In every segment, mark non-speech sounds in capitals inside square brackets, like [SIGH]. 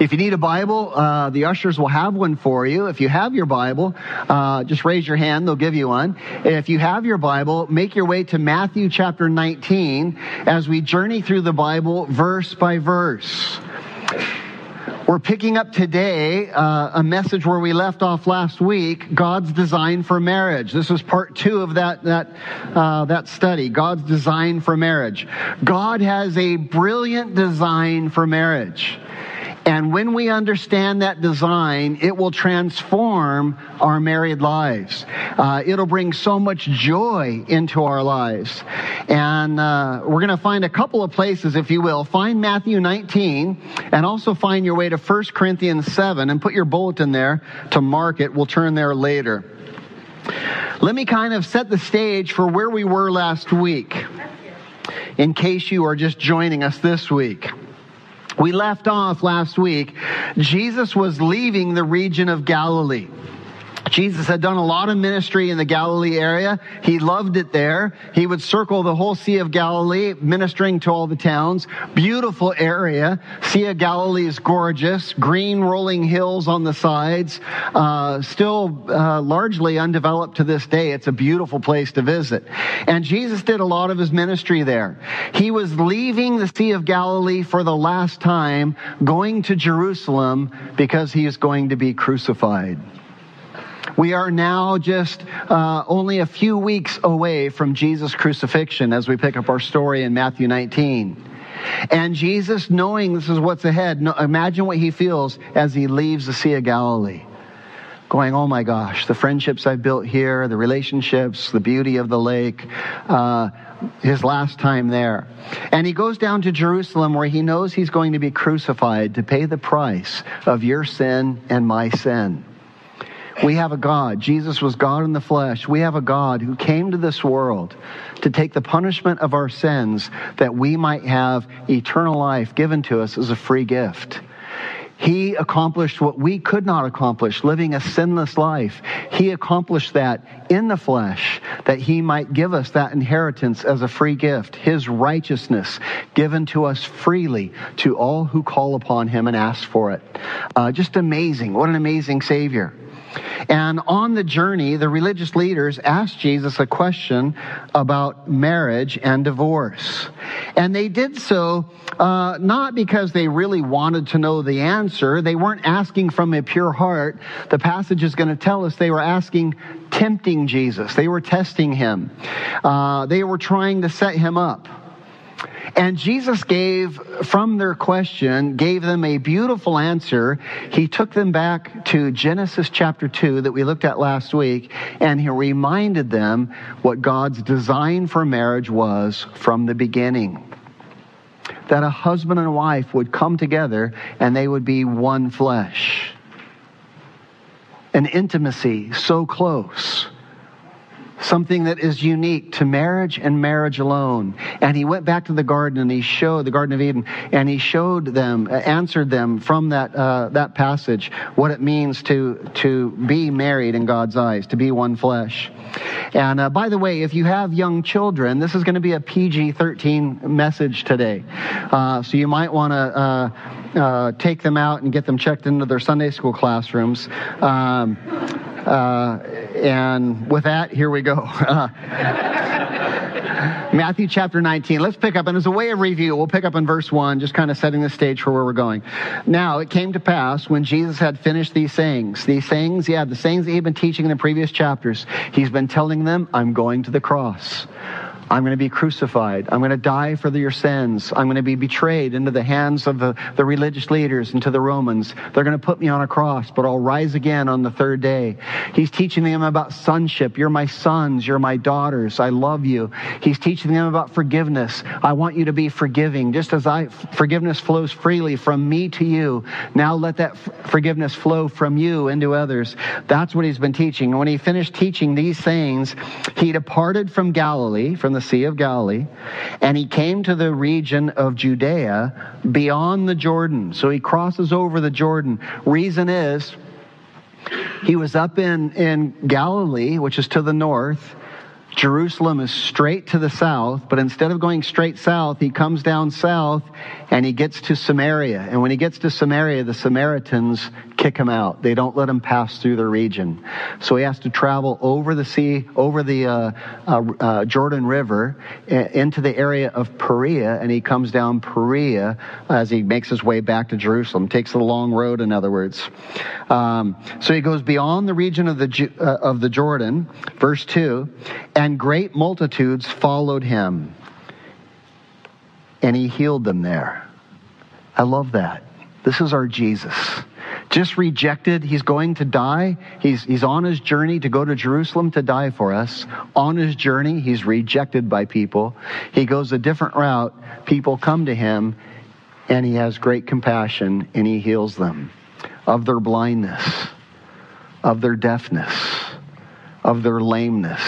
If you need a Bible, uh, the ushers will have one for you. If you have your Bible, uh, just raise your hand, they'll give you one. If you have your Bible, make your way to Matthew chapter 19 as we journey through the Bible verse by verse. We're picking up today uh, a message where we left off last week. God's design for marriage. This is part two of that that uh, that study. God's design for marriage. God has a brilliant design for marriage. And when we understand that design, it will transform our married lives. Uh, it'll bring so much joy into our lives. And uh, we're going to find a couple of places, if you will. Find Matthew 19 and also find your way to 1 Corinthians 7 and put your bulletin there to mark it. We'll turn there later. Let me kind of set the stage for where we were last week in case you are just joining us this week. We left off last week. Jesus was leaving the region of Galilee. Jesus had done a lot of ministry in the Galilee area. He loved it there. He would circle the whole Sea of Galilee, ministering to all the towns. Beautiful area. Sea of Galilee is gorgeous. Green rolling hills on the sides. Uh, still uh, largely undeveloped to this day. It's a beautiful place to visit. And Jesus did a lot of his ministry there. He was leaving the Sea of Galilee for the last time, going to Jerusalem because he is going to be crucified. We are now just uh, only a few weeks away from Jesus' crucifixion as we pick up our story in Matthew 19. And Jesus, knowing this is what's ahead, imagine what he feels as he leaves the Sea of Galilee. Going, oh my gosh, the friendships I've built here, the relationships, the beauty of the lake, uh, his last time there. And he goes down to Jerusalem where he knows he's going to be crucified to pay the price of your sin and my sin. We have a God. Jesus was God in the flesh. We have a God who came to this world to take the punishment of our sins that we might have eternal life given to us as a free gift. He accomplished what we could not accomplish, living a sinless life. He accomplished that in the flesh, that He might give us that inheritance as a free gift, His righteousness given to us freely to all who call upon Him and ask for it. Uh, just amazing. What an amazing Savior. And on the journey, the religious leaders asked Jesus a question about marriage and divorce. And they did so uh, not because they really wanted to know the answer. They weren't asking from a pure heart. The passage is going to tell us they were asking, tempting Jesus. They were testing him. Uh, they were trying to set him up. And Jesus gave, from their question, gave them a beautiful answer. He took them back to Genesis chapter 2 that we looked at last week, and he reminded them what God's design for marriage was from the beginning. That a husband and a wife would come together and they would be one flesh. An intimacy so close something that is unique to marriage and marriage alone. And he went back to the garden and he showed the Garden of Eden, and he showed them, uh, answered them from that uh, that passage what it means to to be married in God's eyes, to be one flesh. And uh, by the way, if you have young children, this is going to be a PG 13 message today. Uh, so you might want to uh, uh, take them out and get them checked into their Sunday school classrooms. Um, uh, and with that, here we go. [LAUGHS] Uh, Matthew chapter 19. Let's pick up, and as a way of review, we'll pick up in verse 1, just kind of setting the stage for where we're going. Now, it came to pass when Jesus had finished these sayings, these sayings, yeah, the sayings that he'd been teaching in the previous chapters, he's been telling them, I'm going to the cross. I'm going to be crucified. I'm going to die for your sins. I'm going to be betrayed into the hands of the, the religious leaders and to the Romans. They're going to put me on a cross, but I'll rise again on the third day. He's teaching them about sonship. You're my sons. You're my daughters. I love you. He's teaching them about forgiveness. I want you to be forgiving. Just as I, forgiveness flows freely from me to you. Now let that forgiveness flow from you into others. That's what he's been teaching. And when he finished teaching these things, he departed from Galilee, from the Sea of Galilee, and he came to the region of Judea beyond the Jordan. So he crosses over the Jordan. Reason is, he was up in, in Galilee, which is to the north. Jerusalem is straight to the south, but instead of going straight south, he comes down south and he gets to Samaria. And when he gets to Samaria, the Samaritans kick him out. They don't let him pass through the region. So he has to travel over the sea, over the uh, uh, uh, Jordan River into the area of Perea, and he comes down Perea as he makes his way back to Jerusalem. Takes the long road, in other words. Um, so he goes beyond the region of the uh, of the Jordan, verse two, and great multitudes followed him, and he healed them there. I love that. This is our Jesus just rejected. He's going to die. He's, he's on his journey to go to Jerusalem to die for us. On his journey, he's rejected by people. He goes a different route. People come to him, and he has great compassion, and he heals them of their blindness, of their deafness, of their lameness,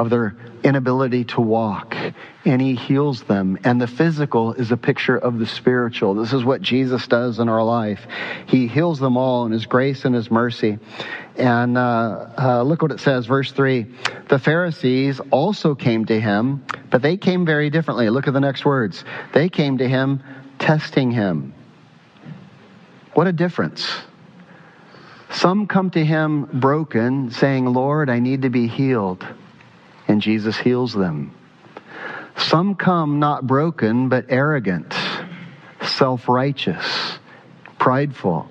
of their inability to walk and he heals them. And the physical is a picture of the spiritual. This is what Jesus does in our life. He heals them all in his grace and his mercy. And uh, uh, look what it says, verse 3. The Pharisees also came to him, but they came very differently. Look at the next words. They came to him testing him. What a difference. Some come to him broken, saying, Lord, I need to be healed and Jesus heals them. Some come not broken, but arrogant, self righteous, prideful.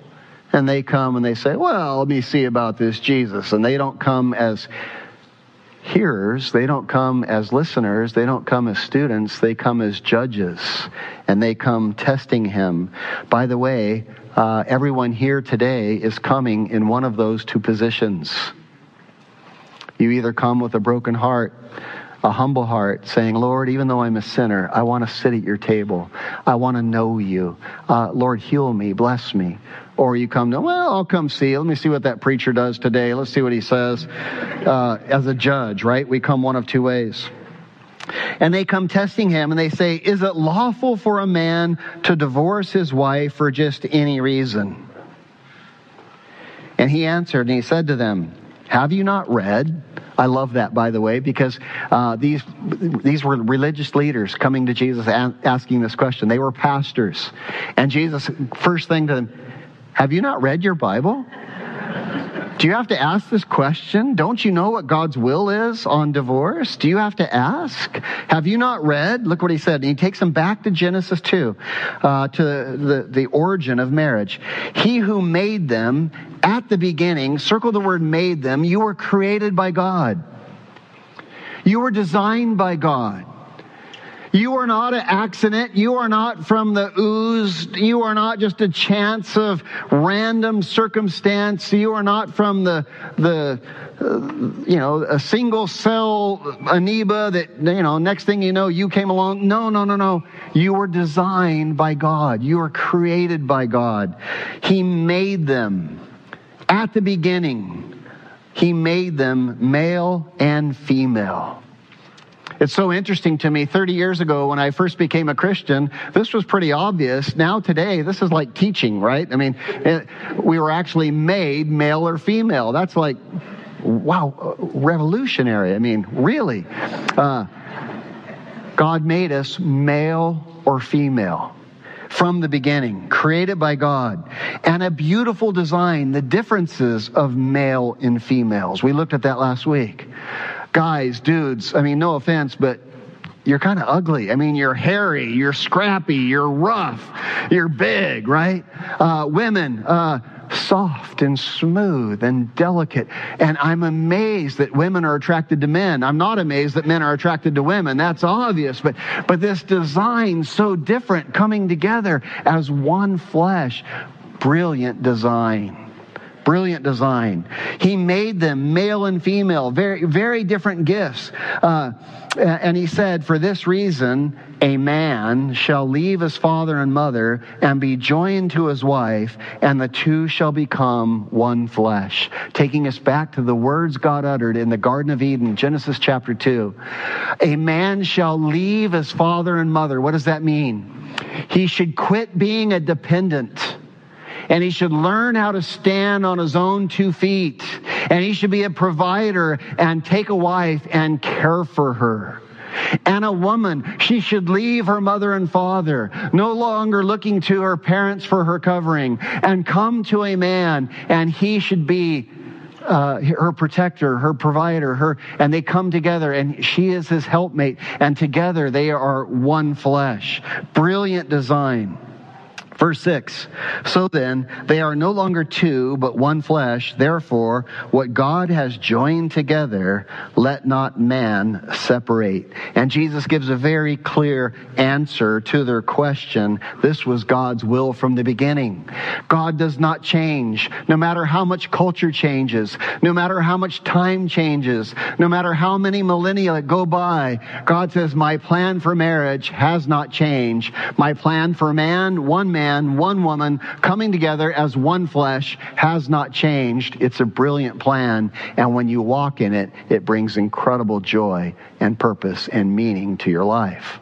And they come and they say, Well, let me see about this Jesus. And they don't come as hearers, they don't come as listeners, they don't come as students, they come as judges. And they come testing him. By the way, uh, everyone here today is coming in one of those two positions. You either come with a broken heart, a humble heart, saying, Lord, even though I'm a sinner, I want to sit at your table. I want to know you. Uh, Lord, heal me, bless me. Or you come to, well, I'll come see. Let me see what that preacher does today. Let's see what he says. Uh, as a judge, right? We come one of two ways. And they come testing him and they say, Is it lawful for a man to divorce his wife for just any reason? And he answered and he said to them, Have you not read? I love that, by the way, because uh, these these were religious leaders coming to Jesus asking this question. They were pastors, and Jesus first thing to them, have you not read your Bible? Do you have to ask this question? Don't you know what God's will is on divorce? Do you have to ask? Have you not read? Look what he said. He takes them back to Genesis 2, uh, to the, the origin of marriage. He who made them at the beginning, circle the word made them, you were created by God. You were designed by God. You are not an accident. You are not from the ooze. You are not just a chance of random circumstance. You are not from the, the, uh, you know, a single cell amoeba that, you know, next thing you know, you came along. No, no, no, no. You were designed by God. You were created by God. He made them at the beginning. He made them male and female. It's so interesting to me. 30 years ago, when I first became a Christian, this was pretty obvious. Now, today, this is like teaching, right? I mean, it, we were actually made male or female. That's like, wow, revolutionary. I mean, really. Uh, God made us male or female from the beginning, created by God, and a beautiful design, the differences of male and females. We looked at that last week guys, dudes, I mean, no offense, but you're kind of ugly. I mean, you're hairy, you're scrappy, you're rough, you're big, right? Uh, women, uh, soft and smooth and delicate. And I'm amazed that women are attracted to men. I'm not amazed that men are attracted to women. That's obvious. But, but this design so different coming together as one flesh. Brilliant design brilliant design. He made them male and female, very, very different gifts. Uh, and he said, For this reason, a man shall leave his father and mother and be joined to his wife, and the two shall become one flesh. Taking us back to the words God uttered in the Garden of Eden, Genesis chapter 2. A man shall leave his father and mother. What does that mean? He should quit being a dependent and he should learn how to stand on his own two feet. And he should be a provider and take a wife and care for her. And a woman, she should leave her mother and father, no longer looking to her parents for her covering, and come to a man, and he should be uh, her protector, her provider, her, and they come together, and she is his helpmate, and together they are one flesh. Brilliant design. Verse 6 So then, they are no longer two, but one flesh. Therefore, what God has joined together, let not man separate. And Jesus gives a very clear answer to their question. This was God's will from the beginning. God does not change, no matter how much culture changes, no matter how much time changes, no matter how many millennia go by. God says, My plan for marriage has not changed. My plan for man, one man, man, one woman coming together as one flesh has not changed. It's a brilliant plan. And when you walk in it, it brings incredible joy and purpose and meaning to your life.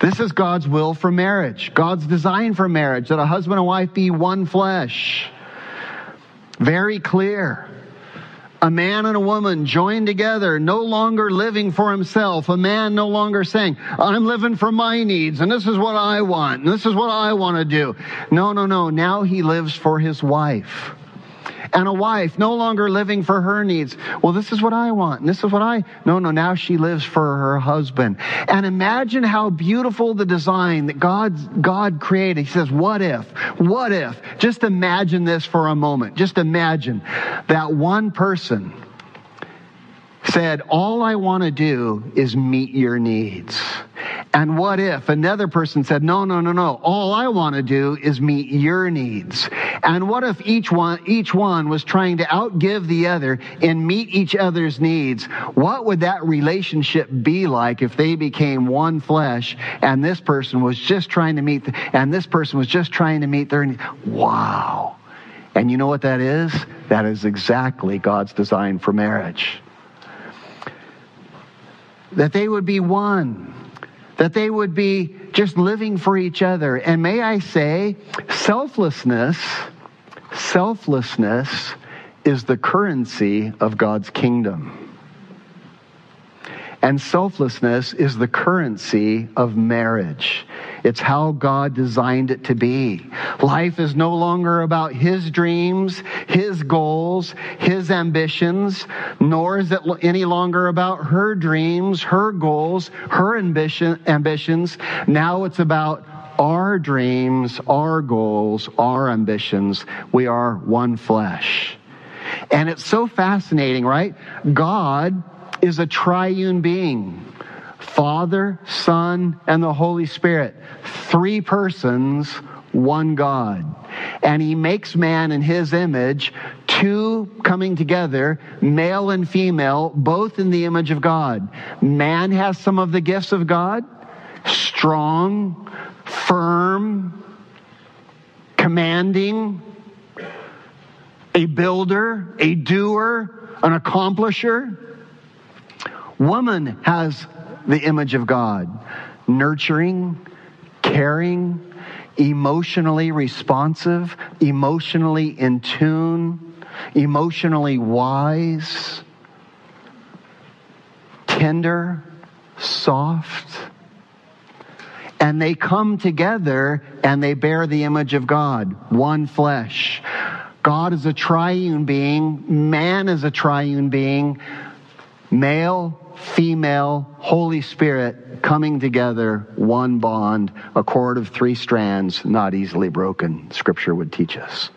This is God's will for marriage, God's design for marriage, that a husband and wife be one flesh. Very clear a man and a woman joined together, no longer living for himself, a man no longer saying, I'm living for my needs and this is what I want and this is what I want to do. No, no, no. Now he lives for his wife and a wife no longer living for her needs. Well, this is what I want. And this is what I, no, no, now she lives for her husband. And imagine how beautiful the design that God, God created. He says, what if, what if, just imagine this for a moment. Just imagine that one person said, all I want to do is meet your needs. And what if another person said, no, no, no, no, all I want to do is meet your needs. And what if each one, each one was trying to outgive the other and meet each other's needs? What would that relationship be like if they became one flesh and this person was just trying to meet, the, and this person was just trying to meet their needs? Wow. And you know what that is? That is exactly God's design for marriage. That they would be one that they would be just living for each other. And may I say, selflessness, selflessness is the currency of God's kingdom. And selflessness is the currency of marriage. It's how God designed it to be. Life is no longer about his dreams, his goals, his ambitions, nor is it any longer about her dreams, her goals, her ambition, ambitions. Now it's about our dreams, our goals, our ambitions. We are one flesh. And it's so fascinating, right? God is a triune being. Father, Son, and the Holy Spirit. Three persons, one God. And he makes man in his image, two coming together, male and female, both in the image of God. Man has some of the gifts of God strong, firm, commanding, a builder, a doer, an accomplisher. Woman has the image of God nurturing, caring, emotionally responsive, emotionally in tune, emotionally wise, tender, soft. And they come together and they bear the image of God, one flesh. God is a triune being, man is a triune being, male, female, Holy Spirit coming together, one bond, a cord of three strands, not easily broken, Scripture would teach us.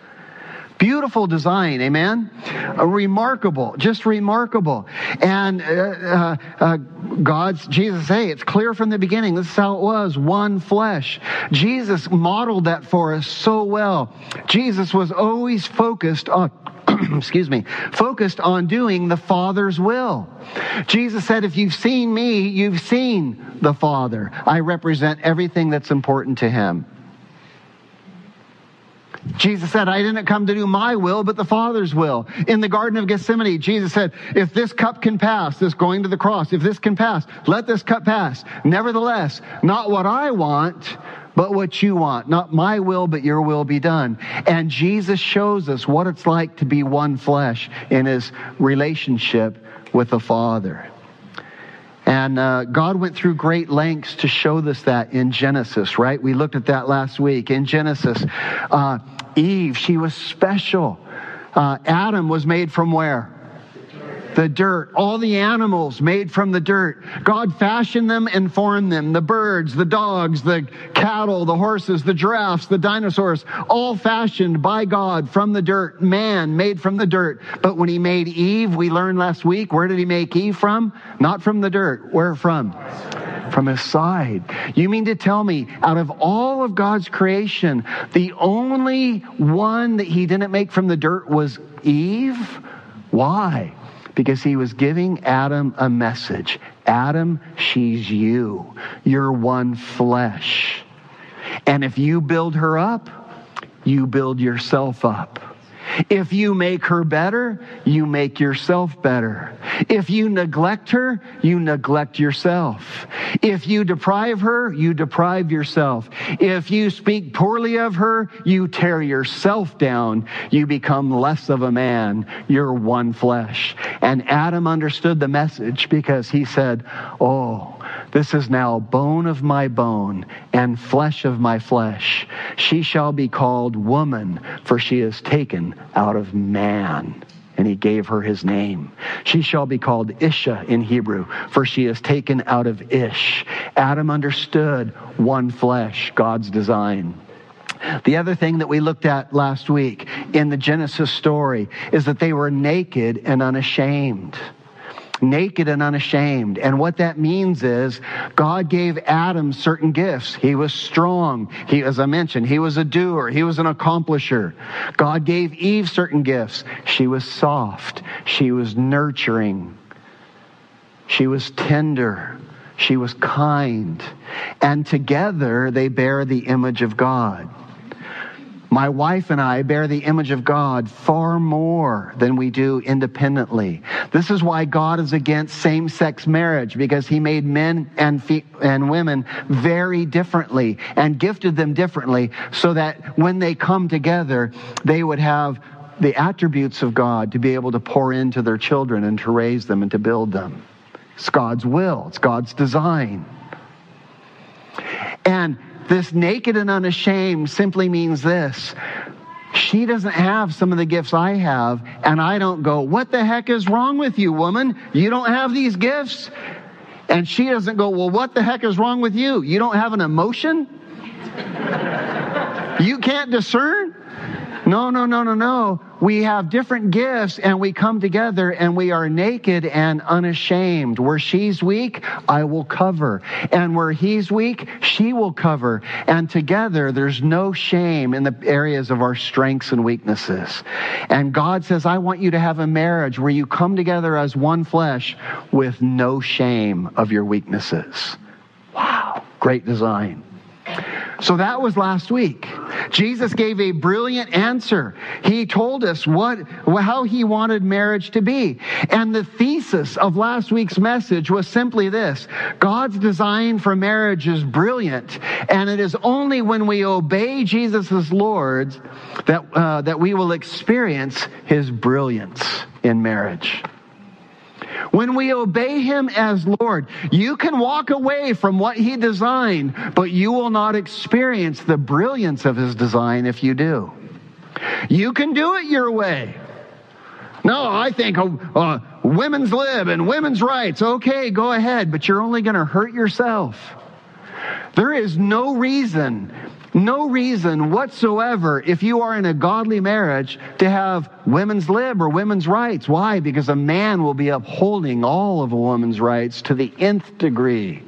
Beautiful design, amen? Uh, remarkable, just remarkable. And uh, uh, uh, God's, Jesus, hey, it's clear from the beginning. This is how it was one flesh. Jesus modeled that for us so well. Jesus was always focused on [CLEARS THROAT] excuse me, focused on doing the Father's will. Jesus said, if you've seen me, you've seen the Father. I represent everything that's important to him. Jesus said, I didn't come to do my will, but the Father's will. In the Garden of Gethsemane, Jesus said, if this cup can pass, this going to the cross, if this can pass, let this cup pass. Nevertheless, not what I want, but what you want. Not my will, but your will be done. And Jesus shows us what it's like to be one flesh in his relationship with the Father. And uh, God went through great lengths to show us that in Genesis, right? We looked at that last week. In Genesis, uh, Eve, she was special. Uh, Adam was made from where? The dirt, all the animals made from the dirt. God fashioned them and formed them. The birds, the dogs, the cattle, the horses, the giraffes, the dinosaurs, all fashioned by God from the dirt. Man made from the dirt. But when he made Eve, we learned last week, where did he make Eve from? Not from the dirt. Where from? From his side. You mean to tell me, out of all of God's creation, the only one that he didn't make from the dirt was Eve? Why? Because he was giving Adam a message. Adam, she's you. You're one flesh. And if you build her up, you build yourself up. If you make her better, you make yourself better. If you neglect her, you neglect yourself. If you deprive her, you deprive yourself. If you speak poorly of her, you tear yourself down. You become less of a man. You're one flesh. And Adam understood the message because he said, Oh, this is now bone of my bone and flesh of my flesh. She shall be called woman, for she is taken out of man. And he gave her his name. She shall be called Isha in Hebrew, for she is taken out of Ish. Adam understood one flesh, God's design. The other thing that we looked at last week in the Genesis story is that they were naked and unashamed naked and unashamed. And what that means is God gave Adam certain gifts. He was strong. He, as I mentioned, he was a doer. He was an accomplisher. God gave Eve certain gifts. She was soft. She was nurturing. She was tender. She was kind. And together they bear the image of God. My wife and I bear the image of God far more than we do independently. This is why God is against same sex marriage because he made men and, fe- and women very differently and gifted them differently so that when they come together, they would have the attributes of God to be able to pour into their children and to raise them and to build them. It's God's will, it's God's design. And this naked and unashamed simply means this. She doesn't have some of the gifts I have, and I don't go, What the heck is wrong with you, woman? You don't have these gifts? And she doesn't go, Well, what the heck is wrong with you? You don't have an emotion? you can't discern? No, no, no, no, no. We have different gifts and we come together and we are naked and unashamed. Where she's weak, I will cover. And where he's weak, she will cover. And together, there's no shame in the areas of our strengths and weaknesses. And God says, I want you to have a marriage where you come together as one flesh with no shame of your weaknesses. Wow. Great design. So that was last week. Jesus gave a brilliant answer. He told us what, how he wanted marriage to be. And the thesis of last week's message was simply this. God's design for marriage is brilliant. And it is only when we obey Jesus as Lord that, uh, that we will experience his brilliance in marriage. When we obey Him as Lord, you can walk away from what He designed, but you will not experience the brilliance of His design if you do. You can do it your way. No, I think uh, women's lib and women's rights. Okay, go ahead, but you're only going to hurt yourself. There is no reason no reason whatsoever, if you are in a godly marriage, to have women's lib or women's rights. Why? Because a man will be upholding all of a woman's rights to the nth degree.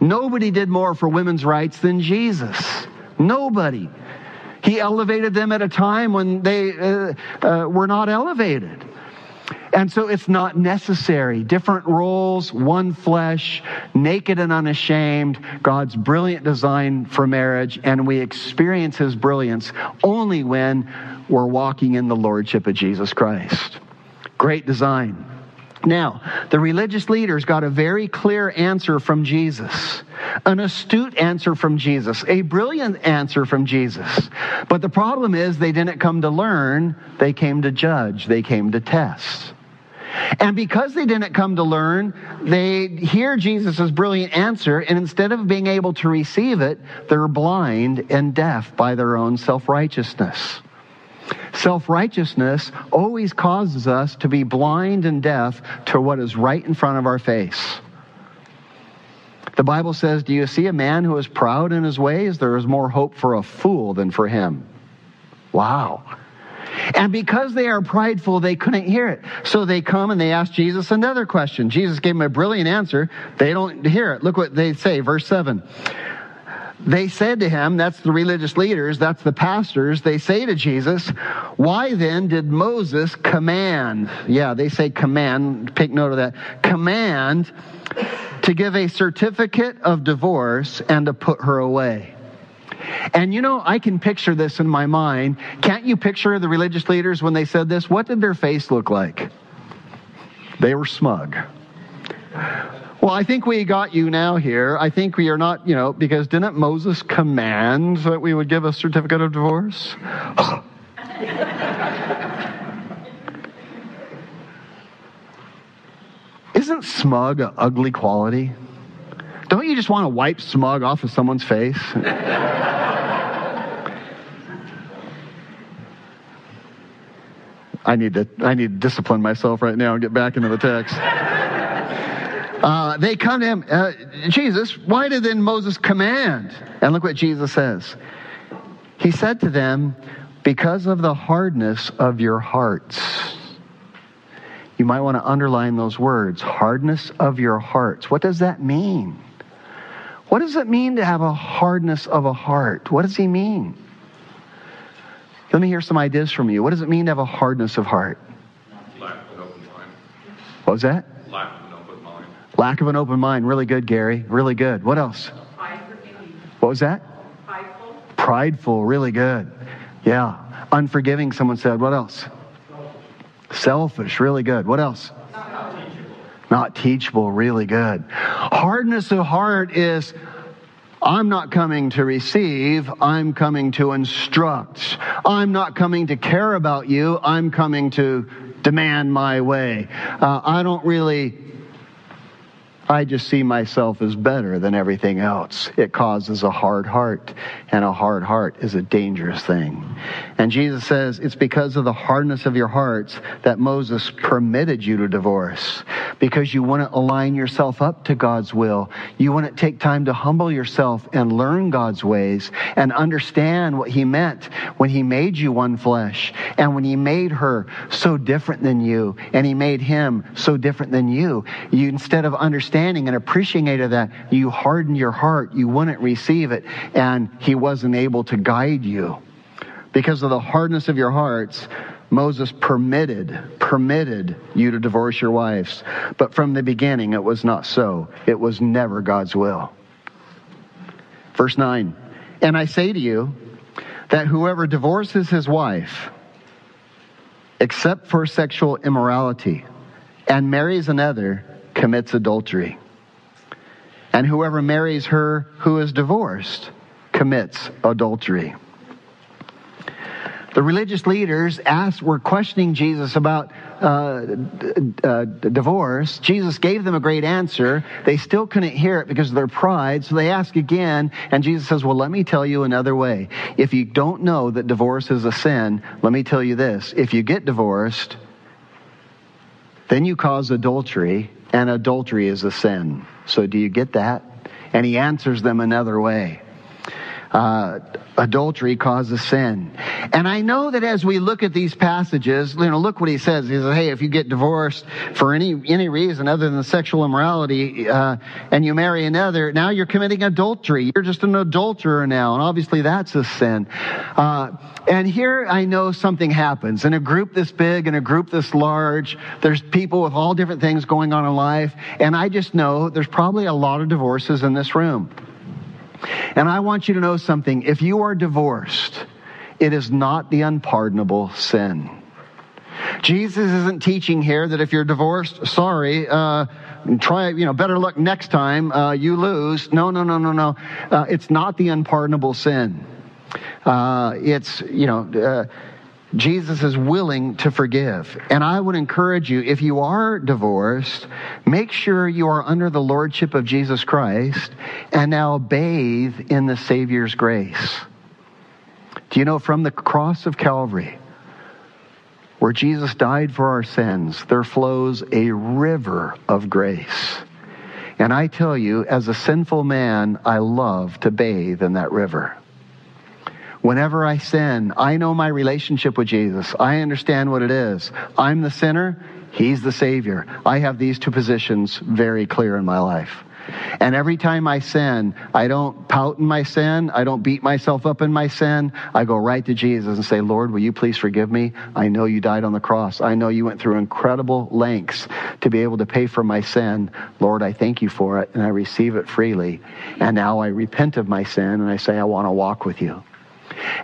Nobody did more for women's rights than Jesus. Nobody. He elevated them at a time when they uh, uh, were not elevated. And so it's not necessary. Different roles, one flesh, naked and unashamed, God's brilliant design for marriage, and we experience His brilliance only when we're walking in the Lordship of Jesus Christ. Great design. Now, the religious leaders got a very clear answer from Jesus, an astute answer from Jesus, a brilliant answer from Jesus. But the problem is they didn't come to learn, they came to judge, they came to test. And because they didn't come to learn, they hear Jesus' brilliant answer, and instead of being able to receive it, they're blind and deaf by their own self righteousness. Self righteousness always causes us to be blind and deaf to what is right in front of our face. The Bible says, Do you see a man who is proud in his ways? There is more hope for a fool than for him. Wow. And because they are prideful, they couldn't hear it. So they come and they ask Jesus another question. Jesus gave them a brilliant answer. They don't hear it. Look what they say, verse 7. They said to him, that's the religious leaders, that's the pastors, they say to Jesus, Why then did Moses command? Yeah, they say command, take note of that. Command to give a certificate of divorce and to put her away. And you know, I can picture this in my mind. Can't you picture the religious leaders when they said this? What did their face look like? They were smug. Well, I think we got you now here. I think we are not, you know, because didn't Moses command that we would give a certificate of divorce? [LAUGHS] Isn't smug an ugly quality? Don't you just want to wipe smug off of someone's face? I need to I need to discipline myself right now and get back into the text. Uh, they come to him, uh, Jesus, why did then Moses command? And look what Jesus says. He said to them, because of the hardness of your hearts. You might want to underline those words hardness of your hearts. What does that mean? What does it mean to have a hardness of a heart? What does he mean? Let me hear some ideas from you. What does it mean to have a hardness of heart? Lack of an open mind. What was that? Lack of an open mind. Lack of an open mind. Really good, Gary. Really good. What else? What was that? Prideful. Prideful. Really good. Yeah. Unforgiving, someone said. What else? Selfish. Really good. What else? Not teachable. Really good. Hardness of heart is I'm not coming to receive, I'm coming to instruct. I'm not coming to care about you, I'm coming to demand my way. Uh, I don't really I just see myself as better than everything else. It causes a hard heart, and a hard heart is a dangerous thing. And Jesus says it's because of the hardness of your hearts that Moses permitted you to divorce, because you wouldn't align yourself up to God's will. You wouldn't take time to humble yourself and learn God's ways and understand what He meant when He made you one flesh and when He made her so different than you and He made him so different than you. You, instead of understanding understanding and appreciating that, you hardened your heart, you wouldn't receive it, and he wasn't able to guide you. Because of the hardness of your hearts, Moses permitted, permitted you to divorce your wives. But from the beginning, it was not so. It was never God's will. Verse 9, and I say to you that whoever divorces his wife, except for sexual immorality, and marries another, commits adultery. And whoever marries her who is divorced commits adultery. The religious leaders asked, were questioning Jesus about uh, uh, divorce. Jesus gave them a great answer. They still couldn't hear it because of their pride, so they ask again, and Jesus says, Well, let me tell you another way. If you don't know that divorce is a sin, let me tell you this. If you get divorced, then you cause adultery, and adultery is a sin. So do you get that? And he answers them another way. Uh, adultery causes sin. And I know that as we look at these passages, you know, look what he says. He says, hey, if you get divorced for any, any reason other than sexual immorality, uh, and you marry another, now you're committing adultery. You're just an adulterer now. And obviously that's a sin. Uh, and here I know something happens. In a group this big, in a group this large, there's people with all different things going on in life. And I just know there's probably a lot of divorces in this room. And I want you to know something. If you are divorced, it is not the unpardonable sin. Jesus isn't teaching here that if you're divorced, sorry, uh, try, you know, better luck next time, uh, you lose. No, no, no, no, no. Uh, it's not the unpardonable sin. Uh, it's, you know, uh, Jesus is willing to forgive. And I would encourage you, if you are divorced, make sure you are under the lordship of Jesus Christ and now bathe in the Savior's grace. Do you know from the cross of Calvary, where Jesus died for our sins, there flows a river of grace. And I tell you, as a sinful man, I love to bathe in that river. Whenever I sin, I know my relationship with Jesus. I understand what it is. I'm the sinner. He's the Savior. I have these two positions very clear in my life. And every time I sin, I don't pout in my sin. I don't beat myself up in my sin. I go right to Jesus and say, Lord, will you please forgive me? I know you died on the cross. I know you went through incredible lengths to be able to pay for my sin. Lord, I thank you for it and I receive it freely. And now I repent of my sin and I say, I want to walk with you.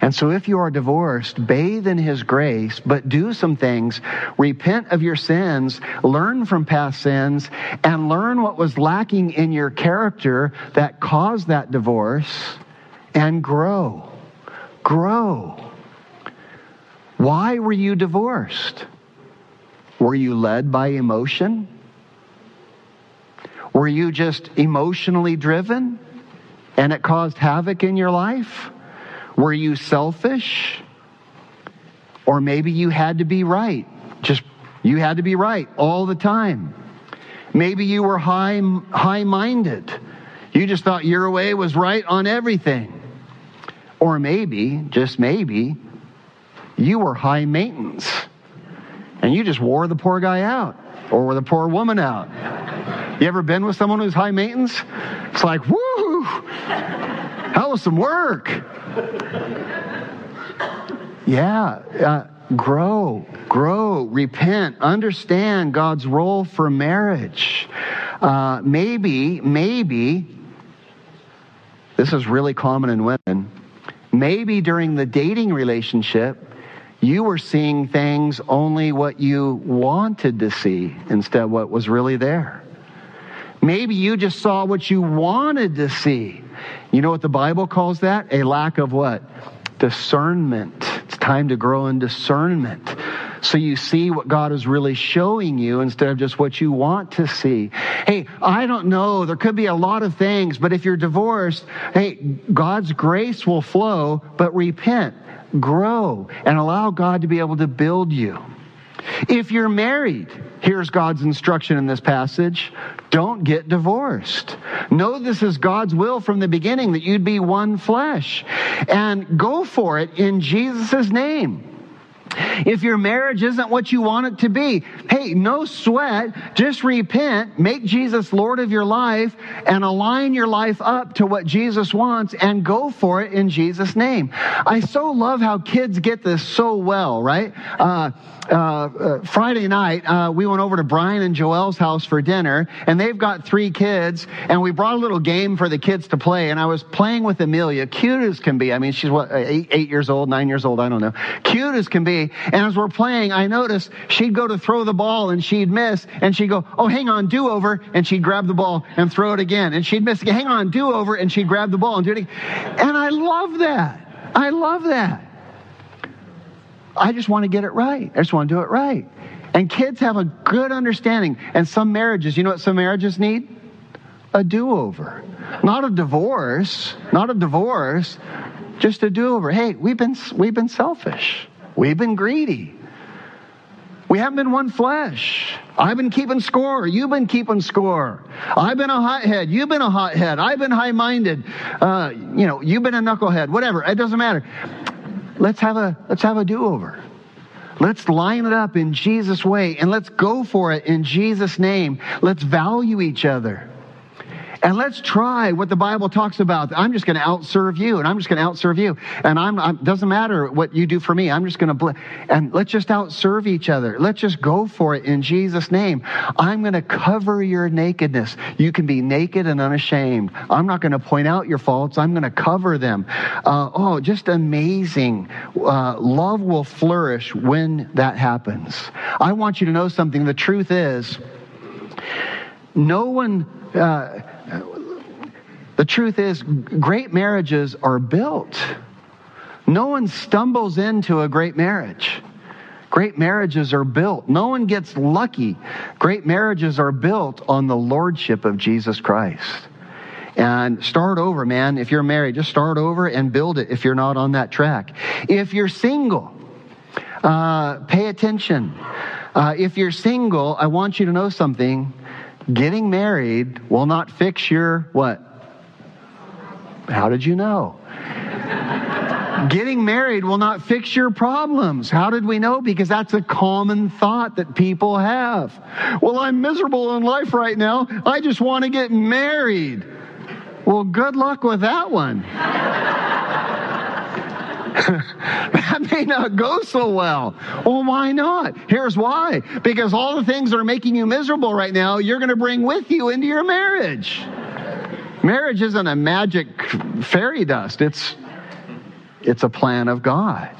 And so if you are divorced, bathe in his grace, but do some things. Repent of your sins, learn from past sins, and learn what was lacking in your character that caused that divorce, and grow. Grow. Why were you divorced? Were you led by emotion? Were you just emotionally driven and it caused havoc in your life? Were you selfish? Or maybe you had to be right. Just, you had to be right all the time. Maybe you were high, high minded. You just thought your way was right on everything. Or maybe, just maybe, you were high maintenance and you just wore the poor guy out or the poor woman out. You ever been with someone who's high maintenance? It's like, woo, that was some work. Yeah, uh, grow, grow, repent, understand God's role for marriage. Uh, maybe, maybe, this is really common in women, maybe during the dating relationship, you were seeing things only what you wanted to see instead of what was really there. Maybe you just saw what you wanted to see. You know what the Bible calls that? A lack of what? Discernment. It's time to grow in discernment. So you see what God is really showing you instead of just what you want to see. Hey, I don't know. There could be a lot of things, but if you're divorced, hey, God's grace will flow, but repent, grow, and allow God to be able to build you. If you're married, here's God's instruction in this passage don't get divorced. Know this is God's will from the beginning that you'd be one flesh. And go for it in Jesus' name. If your marriage isn't what you want it to be, hey, no sweat. Just repent, make Jesus Lord of your life, and align your life up to what Jesus wants and go for it in Jesus' name. I so love how kids get this so well, right? Uh, uh, uh, Friday night, uh, we went over to Brian and Joelle's house for dinner, and they've got three kids, and we brought a little game for the kids to play. And I was playing with Amelia, cute as can be. I mean, she's what, eight, eight years old, nine years old, I don't know. Cute as can be. And as we're playing, I noticed she'd go to throw the ball and she'd miss, and she'd go, Oh, hang on, do over, and she'd grab the ball and throw it again. And she'd miss again, hang on, do over, and she'd grab the ball and do it again. And I love that. I love that. I just want to get it right. I just want to do it right. And kids have a good understanding. And some marriages, you know what some marriages need? A do over. Not a divorce, not a divorce, just a do over. Hey, we've been, we've been selfish, we've been greedy. We haven't been one flesh. I've been keeping score. You've been keeping score. I've been a hothead. You've been a hothead. I've been high minded. Uh, you know, you've been a knucklehead. Whatever. It doesn't matter. Let's have a let's have a do over. Let's line it up in Jesus' way and let's go for it in Jesus' name. Let's value each other. And let's try what the Bible talks about. I'm just going to outserve you, and I'm just going to outserve you. And I'm, I'm doesn't matter what you do for me. I'm just going to, bl- and let's just outserve each other. Let's just go for it in Jesus' name. I'm going to cover your nakedness. You can be naked and unashamed. I'm not going to point out your faults. I'm going to cover them. Uh, oh, just amazing. Uh, love will flourish when that happens. I want you to know something. The truth is, no one. Uh, the truth is, great marriages are built. No one stumbles into a great marriage. Great marriages are built. No one gets lucky. Great marriages are built on the lordship of Jesus Christ. And start over, man. If you're married, just start over and build it if you're not on that track. If you're single, uh, pay attention. Uh, if you're single, I want you to know something. Getting married will not fix your what? How did you know? Getting married will not fix your problems. How did we know? Because that's a common thought that people have. Well, I'm miserable in life right now. I just want to get married. Well, good luck with that one. [LAUGHS] that may not go so well. Well, why not? Here's why. Because all the things that are making you miserable right now, you're going to bring with you into your marriage. Marriage isn't a magic fairy dust. It's, it's a plan of God.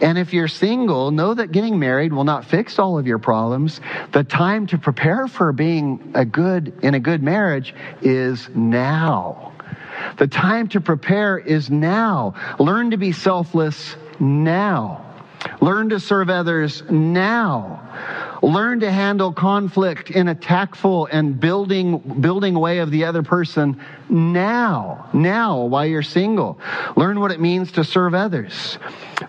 And if you're single, know that getting married will not fix all of your problems. The time to prepare for being a good, in a good marriage is now. The time to prepare is now. Learn to be selfless now. Learn to serve others now. Learn to handle conflict in a tactful and building, building way of the other person now. Now, while you're single. Learn what it means to serve others.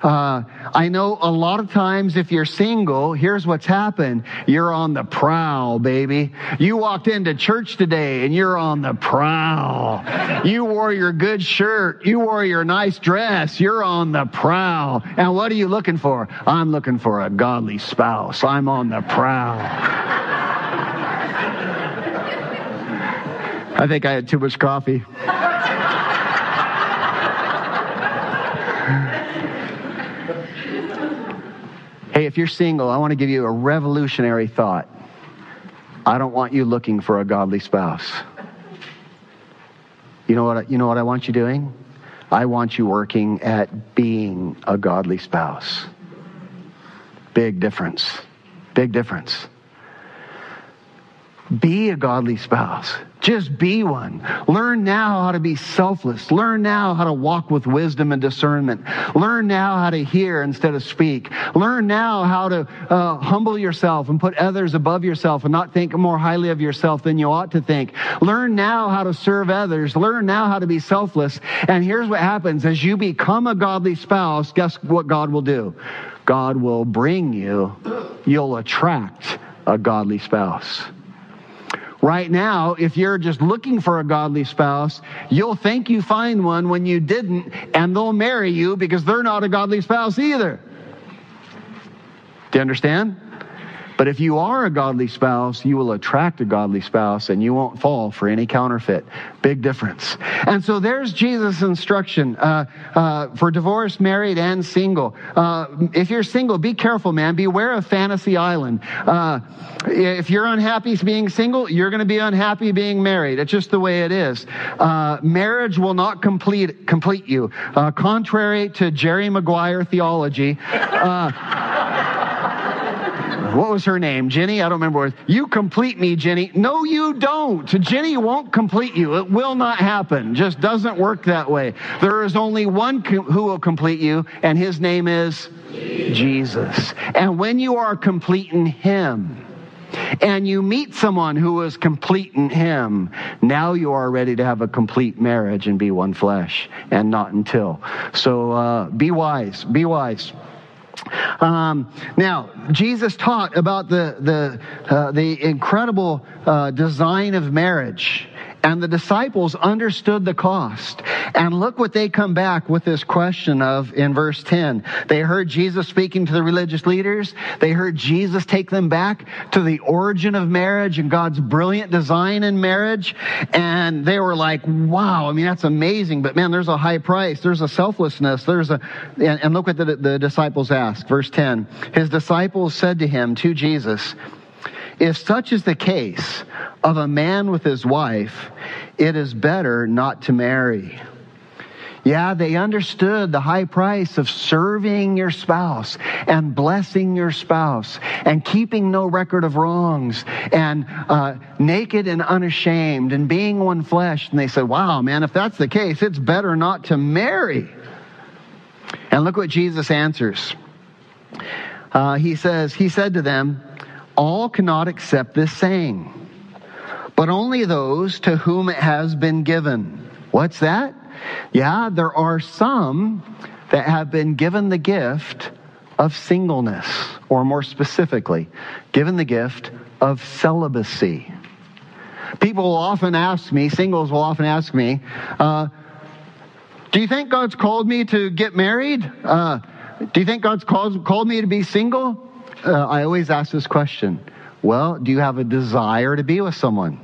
Uh, I know a lot of times if you're single, here's what's happened. You're on the prowl, baby. You walked into church today and you're on the prowl. You wore your good shirt. You wore your nice dress. You're on the prowl. And what are you looking for? I'm looking for a godly spouse. I'm on the prowl. I think I had too much coffee. Hey, if you're single, I want to give you a revolutionary thought. I don't want you looking for a godly spouse. You know what, you know what I want you doing? I want you working at being a godly spouse. Big difference. Big difference. Be a godly spouse. Just be one. Learn now how to be selfless. Learn now how to walk with wisdom and discernment. Learn now how to hear instead of speak. Learn now how to uh, humble yourself and put others above yourself and not think more highly of yourself than you ought to think. Learn now how to serve others. Learn now how to be selfless. And here's what happens as you become a godly spouse, guess what God will do? God will bring you, you'll attract a godly spouse. Right now, if you're just looking for a godly spouse, you'll think you find one when you didn't, and they'll marry you because they're not a godly spouse either. Do you understand? But if you are a godly spouse, you will attract a godly spouse and you won't fall for any counterfeit. Big difference. And so there's Jesus' instruction uh, uh, for divorced, married, and single. Uh, if you're single, be careful, man. Beware of fantasy island. Uh, if you're unhappy being single, you're going to be unhappy being married. It's just the way it is. Uh, marriage will not complete complete you. Uh, contrary to Jerry Maguire theology what was her name? Jenny? I don't remember. You complete me, Jenny. No, you don't. Jenny won't complete you. It will not happen. Just doesn't work that way. There is only one who will complete you, and his name is Jesus. And when you are complete in him, and you meet someone who is complete in him, now you are ready to have a complete marriage and be one flesh, and not until. So uh, be wise. Be wise. Um, now, Jesus taught about the the uh, the incredible uh, design of marriage, and the disciples understood the cost. And look what they come back with this question of in verse 10. They heard Jesus speaking to the religious leaders. They heard Jesus take them back to the origin of marriage and God's brilliant design in marriage. And they were like, wow, I mean, that's amazing. But man, there's a high price. There's a selflessness. There's a, and, and look what the, the disciples asked. Verse 10. His disciples said to him, to Jesus, if such is the case of a man with his wife, it is better not to marry. Yeah, they understood the high price of serving your spouse and blessing your spouse and keeping no record of wrongs and uh, naked and unashamed and being one flesh. And they said, wow, man, if that's the case, it's better not to marry. And look what Jesus answers. Uh, he says, He said to them, all cannot accept this saying, but only those to whom it has been given. What's that? Yeah, there are some that have been given the gift of singleness, or more specifically, given the gift of celibacy. People will often ask me, singles will often ask me, uh, do you think God's called me to get married? Uh, do you think God's called, called me to be single? Uh, I always ask this question Well, do you have a desire to be with someone?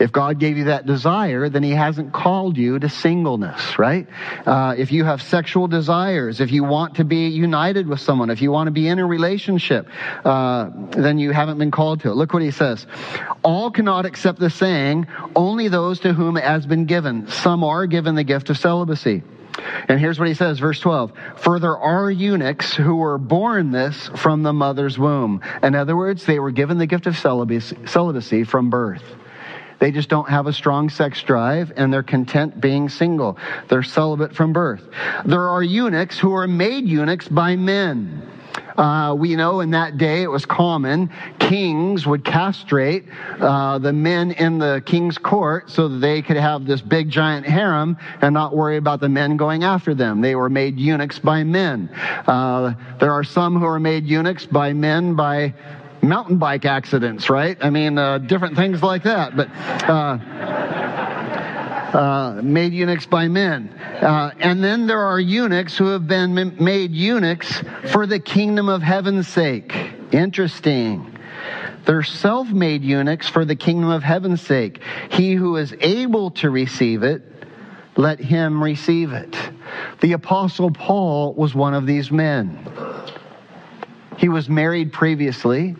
If God gave you that desire, then He hasn't called you to singleness, right? Uh, if you have sexual desires, if you want to be united with someone, if you want to be in a relationship, uh, then you haven't been called to it. Look what He says. All cannot accept the saying, only those to whom it has been given. Some are given the gift of celibacy. And here's what he says, verse 12. For there are eunuchs who were born this from the mother's womb. In other words, they were given the gift of celibacy from birth. They just don't have a strong sex drive and they're content being single. They're celibate from birth. There are eunuchs who are made eunuchs by men. Uh, we know in that day it was common. Kings would castrate uh, the men in the king's court so that they could have this big giant harem and not worry about the men going after them. They were made eunuchs by men. Uh, there are some who are made eunuchs by men by mountain bike accidents, right? I mean, uh, different things like that. But uh, made eunuchs by men. Uh, and then there are eunuchs who have been made eunuchs for the kingdom of heaven's sake. Interesting. They're self made eunuchs for the kingdom of heaven's sake. He who is able to receive it, let him receive it. The Apostle Paul was one of these men. He was married previously.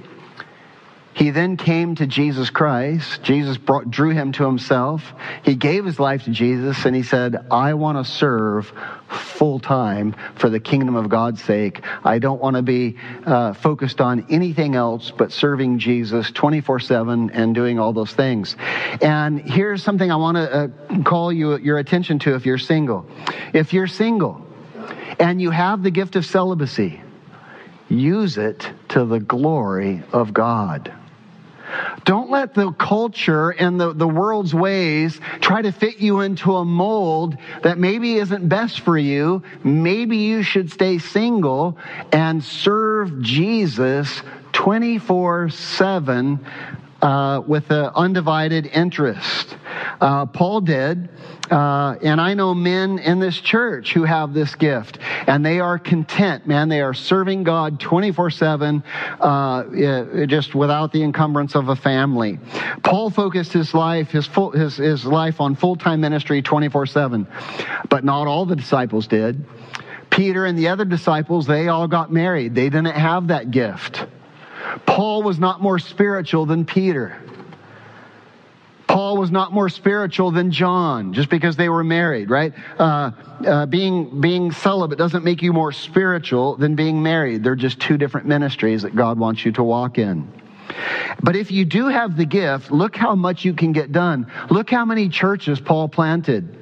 He then came to Jesus Christ. Jesus brought, drew him to himself. He gave his life to Jesus and he said, I want to serve full time for the kingdom of God's sake. I don't want to be uh, focused on anything else but serving Jesus 24 7 and doing all those things. And here's something I want to uh, call you, your attention to if you're single. If you're single and you have the gift of celibacy, use it to the glory of God. Don't let the culture and the, the world's ways try to fit you into a mold that maybe isn't best for you. Maybe you should stay single and serve Jesus 24 7 uh, with an undivided interest. Uh, Paul did. Uh, and I know men in this church who have this gift, and they are content, man. They are serving God 24 7, uh, just without the encumbrance of a family. Paul focused his life, his, full, his, his life on full time ministry 24 7, but not all the disciples did. Peter and the other disciples, they all got married. They didn't have that gift. Paul was not more spiritual than Peter. Paul was not more spiritual than John just because they were married, right? Uh, uh, being being celibate doesn't make you more spiritual than being married. They're just two different ministries that God wants you to walk in. But if you do have the gift, look how much you can get done. Look how many churches Paul planted.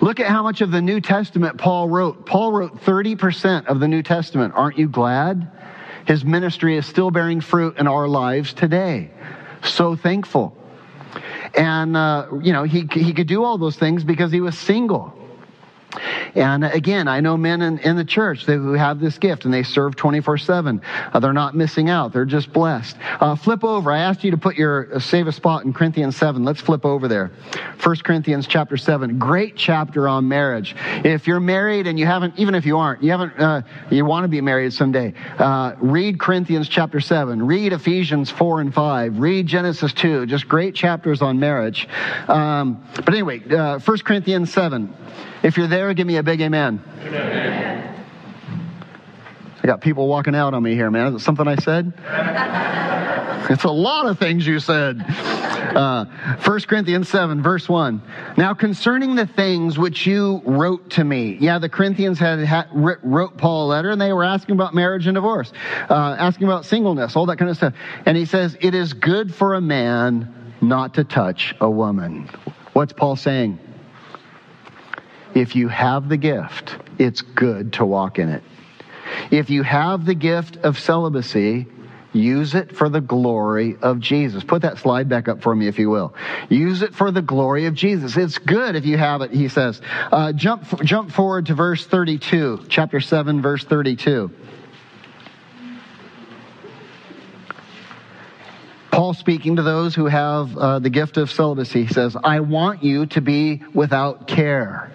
Look at how much of the New Testament Paul wrote. Paul wrote 30% of the New Testament. Aren't you glad? His ministry is still bearing fruit in our lives today. So thankful. And, uh, you know, he, he could do all those things because he was single. And again, I know men in, in the church that, who have this gift and they serve 24 7. Uh, they're not missing out. They're just blessed. Uh, flip over. I asked you to put your, uh, save a spot in Corinthians 7. Let's flip over there. 1 Corinthians chapter 7. Great chapter on marriage. If you're married and you haven't, even if you aren't, you haven't, uh, you want to be married someday, uh, read Corinthians chapter 7. Read Ephesians 4 and 5. Read Genesis 2. Just great chapters on marriage. Um, but anyway, uh, 1 Corinthians 7. If you're there, give me a big amen. amen. I got people walking out on me here, man. Is it something I said? [LAUGHS] it's a lot of things you said. Uh, 1 Corinthians 7, verse 1. Now, concerning the things which you wrote to me. Yeah, the Corinthians had, had wrote Paul a letter and they were asking about marriage and divorce, uh, asking about singleness, all that kind of stuff. And he says, It is good for a man not to touch a woman. What's Paul saying? If you have the gift, it's good to walk in it. If you have the gift of celibacy, use it for the glory of Jesus. Put that slide back up for me, if you will. Use it for the glory of Jesus. It's good if you have it, he says. Uh, jump, jump forward to verse 32, chapter 7, verse 32. Paul speaking to those who have uh, the gift of celibacy, he says, I want you to be without care.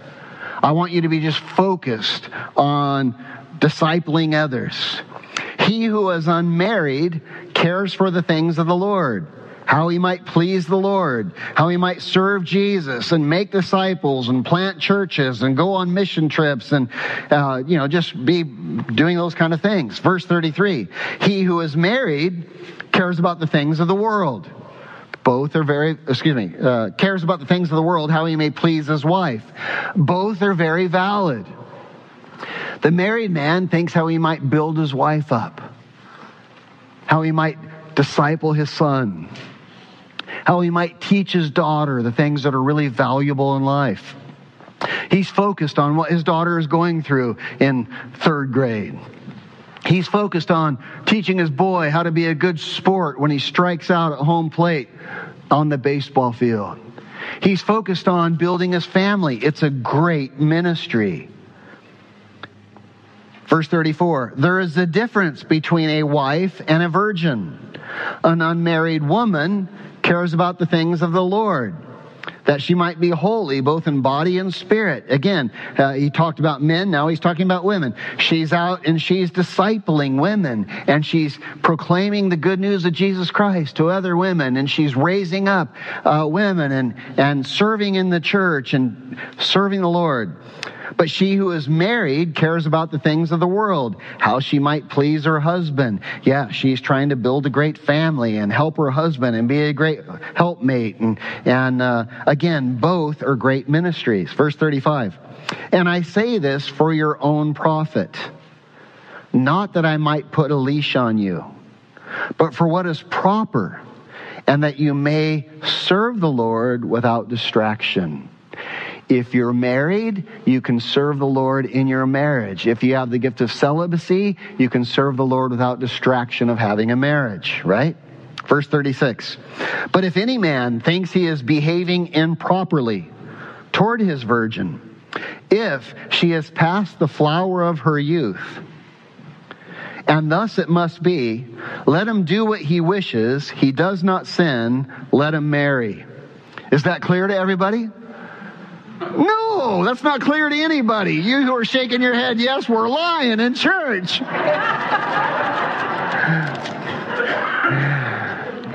I want you to be just focused on discipling others. He who is unmarried cares for the things of the Lord, how he might please the Lord, how he might serve Jesus and make disciples and plant churches and go on mission trips and, uh, you know, just be doing those kind of things. Verse 33 He who is married cares about the things of the world both are very, excuse me, uh, cares about the things of the world, how he may please his wife. Both are very valid. The married man thinks how he might build his wife up, how he might disciple his son, how he might teach his daughter the things that are really valuable in life. He's focused on what his daughter is going through in third grade. He's focused on teaching his boy how to be a good sport when he strikes out at home plate on the baseball field. He's focused on building his family. It's a great ministry. Verse 34 There is a difference between a wife and a virgin. An unmarried woman cares about the things of the Lord that she might be holy both in body and spirit. Again, uh, he talked about men, now he's talking about women. She's out and she's discipling women and she's proclaiming the good news of Jesus Christ to other women and she's raising up uh, women and, and serving in the church and serving the Lord. But she who is married cares about the things of the world, how she might please her husband. Yeah, she's trying to build a great family and help her husband and be a great helpmate. And, and uh, again, both are great ministries. Verse 35. And I say this for your own profit, not that I might put a leash on you, but for what is proper, and that you may serve the Lord without distraction. If you're married, you can serve the Lord in your marriage. If you have the gift of celibacy, you can serve the Lord without distraction of having a marriage, right? Verse 36. But if any man thinks he is behaving improperly toward his virgin, if she has passed the flower of her youth, and thus it must be, let him do what he wishes, he does not sin, let him marry. Is that clear to everybody? No, that's not clear to anybody. You who are shaking your head, yes, we're lying in church.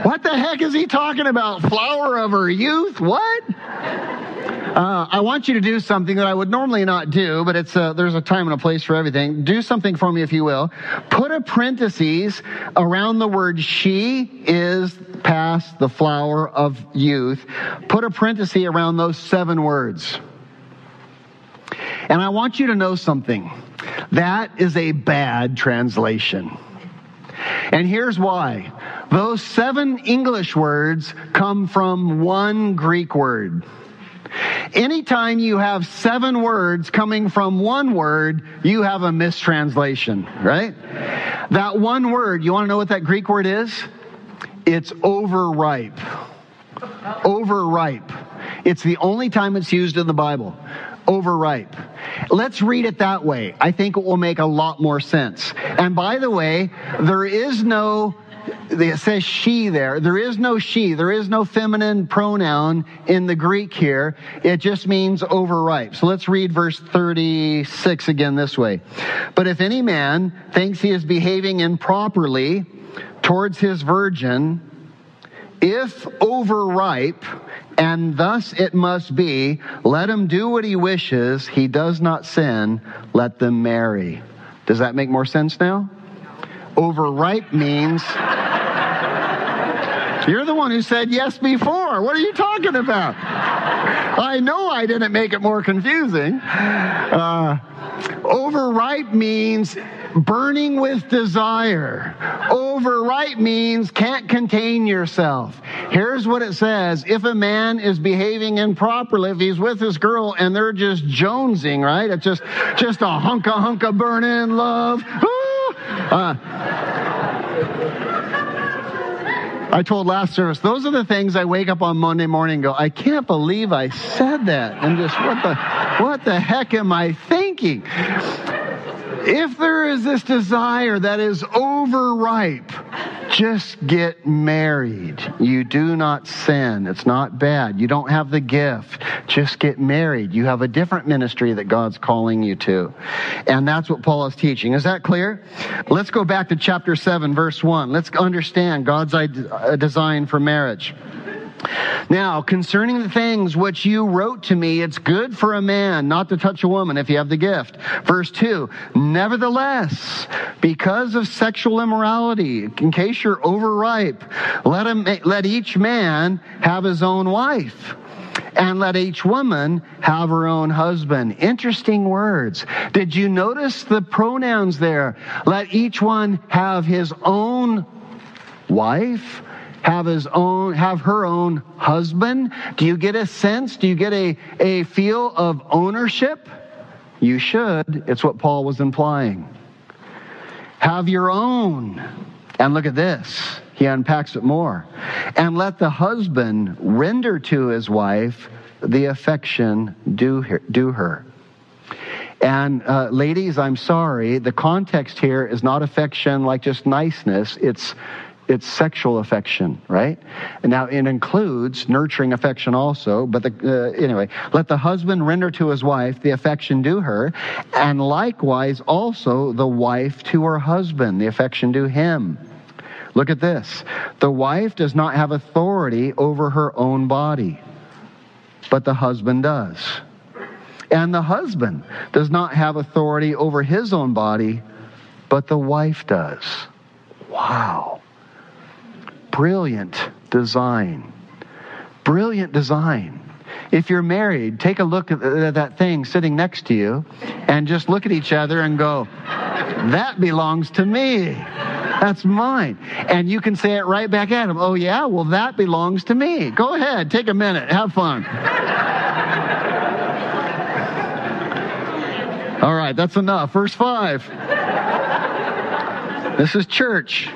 what the heck is he talking about? Flower of her youth? What? Uh, I want you to do something that I would normally not do, but it's a, there's a time and a place for everything. Do something for me, if you will. Put a parenthesis around the word "she is past the flower of youth." Put a parenthesis around those seven words. And I want you to know something. That is a bad translation. And here's why. Those seven English words come from one Greek word. Anytime you have seven words coming from one word, you have a mistranslation, right? That one word, you want to know what that Greek word is? It's overripe. Overripe. It's the only time it's used in the Bible. Overripe. Let's read it that way. I think it will make a lot more sense. And by the way, there is no it says she there. There is no she. There is no feminine pronoun in the Greek here. It just means overripe. So let's read verse 36 again this way. But if any man thinks he is behaving improperly towards his virgin, if overripe, and thus it must be, let him do what he wishes, he does not sin, let them marry. Does that make more sense now? Overripe means [LAUGHS] you're the one who said yes before. What are you talking about? I know I didn't make it more confusing. Uh, overripe means burning with desire. Overripe means can't contain yourself. Here's what it says. If a man is behaving improperly, if he's with his girl and they're just jonesing, right? It's just, just a hunka hunka burning love. Uh, I told last service, those are the things I wake up on Monday morning and go, I can't believe I said that. And just what the, what the heck am I thinking? If there is this desire that is overripe, just get married. You do not sin. It's not bad. You don't have the gift. Just get married. You have a different ministry that God's calling you to. And that's what Paul is teaching. Is that clear? Let's go back to chapter 7, verse 1. Let's understand God's uh, design for marriage. Now, concerning the things which you wrote to me, it's good for a man not to touch a woman if you have the gift. Verse 2 Nevertheless, because of sexual immorality, in case you're overripe, let, him, let each man have his own wife and let each woman have her own husband. Interesting words. Did you notice the pronouns there? Let each one have his own wife have his own, have her own husband? Do you get a sense? Do you get a, a feel of ownership? You should. It's what Paul was implying. Have your own. And look at this. He unpacks it more. And let the husband render to his wife the affection due her. Due her. And uh, ladies, I'm sorry, the context here is not affection like just niceness. It's it's sexual affection, right? And now it includes nurturing affection also, but the, uh, anyway, let the husband render to his wife the affection due her, and likewise also the wife to her husband, the affection due him. Look at this. The wife does not have authority over her own body, but the husband does. And the husband does not have authority over his own body, but the wife does. Wow. Brilliant design. Brilliant design. If you're married, take a look at that thing sitting next to you and just look at each other and go, that belongs to me. That's mine. And you can say it right back at him. Oh, yeah? Well, that belongs to me. Go ahead. Take a minute. Have fun. All right, that's enough. Verse 5. This is church.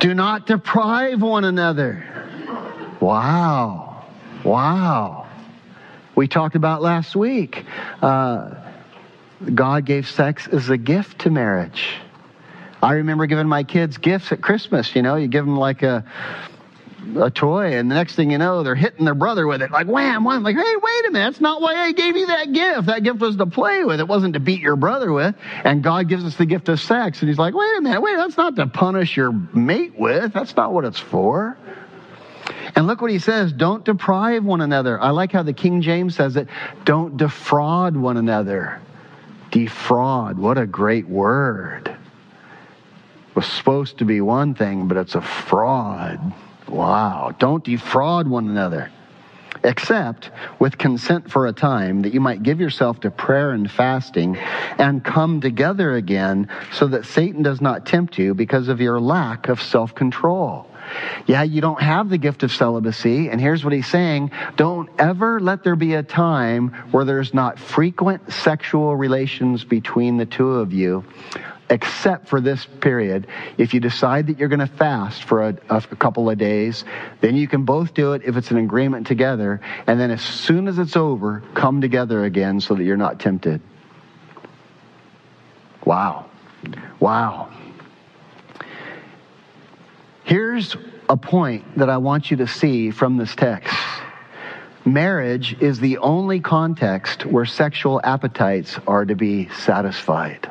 Do not deprive one another. Wow. Wow. We talked about last week. Uh, God gave sex as a gift to marriage. I remember giving my kids gifts at Christmas. You know, you give them like a a toy, and the next thing you know, they're hitting their brother with it, like wham, wham. Like, hey, wait a minute, that's not why I gave you that gift. That gift was to play with. It wasn't to beat your brother with. And God gives us the gift of sex, and He's like, wait a minute, wait, that's not to punish your mate with. That's not what it's for. And look what he says don't deprive one another. I like how the King James says it don't defraud one another. Defraud, what a great word. It was supposed to be one thing, but it's a fraud. Wow. Don't defraud one another, except with consent for a time that you might give yourself to prayer and fasting and come together again so that Satan does not tempt you because of your lack of self control. Yeah, you don't have the gift of celibacy. And here's what he's saying don't ever let there be a time where there's not frequent sexual relations between the two of you except for this period. If you decide that you're going to fast for a, a, couple of days, then you can both do it if it's an agreement together. And then as soon as it's over, come together again so that you're not tempted. Wow. Wow. Here's a point that I want you to see from this text. Marriage is the only context where sexual appetites are to be satisfied.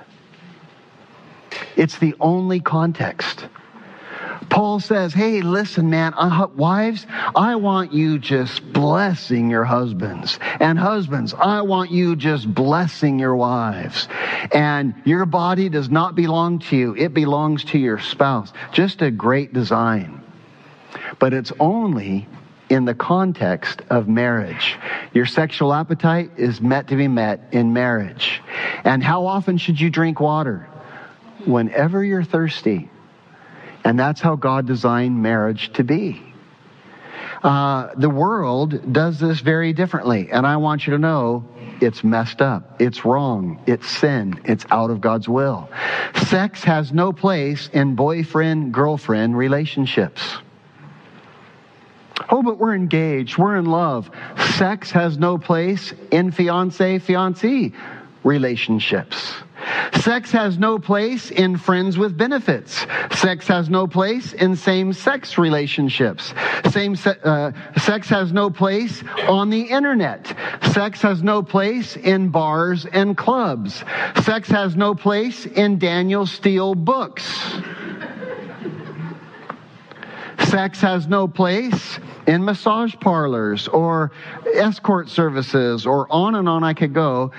It's the only context. Paul says, Hey, listen, man, uh, wives, I want you just blessing your husbands. And husbands, I want you just blessing your wives. And your body does not belong to you, it belongs to your spouse. Just a great design. But it's only in the context of marriage. Your sexual appetite is meant to be met in marriage. And how often should you drink water? Whenever you're thirsty. And that's how God designed marriage to be. Uh, the world does this very differently. And I want you to know it's messed up. It's wrong. It's sin. It's out of God's will. Sex has no place in boyfriend girlfriend relationships. Oh, but we're engaged. We're in love. Sex has no place in fiance fiancee relationships. Sex has no place in friends with benefits. Sex has no place in same sex relationships. Same se- uh, sex has no place on the internet. Sex has no place in bars and clubs. Sex has no place in Danielle Steel books. Sex has no place in massage parlors or escort services or on and on I could go.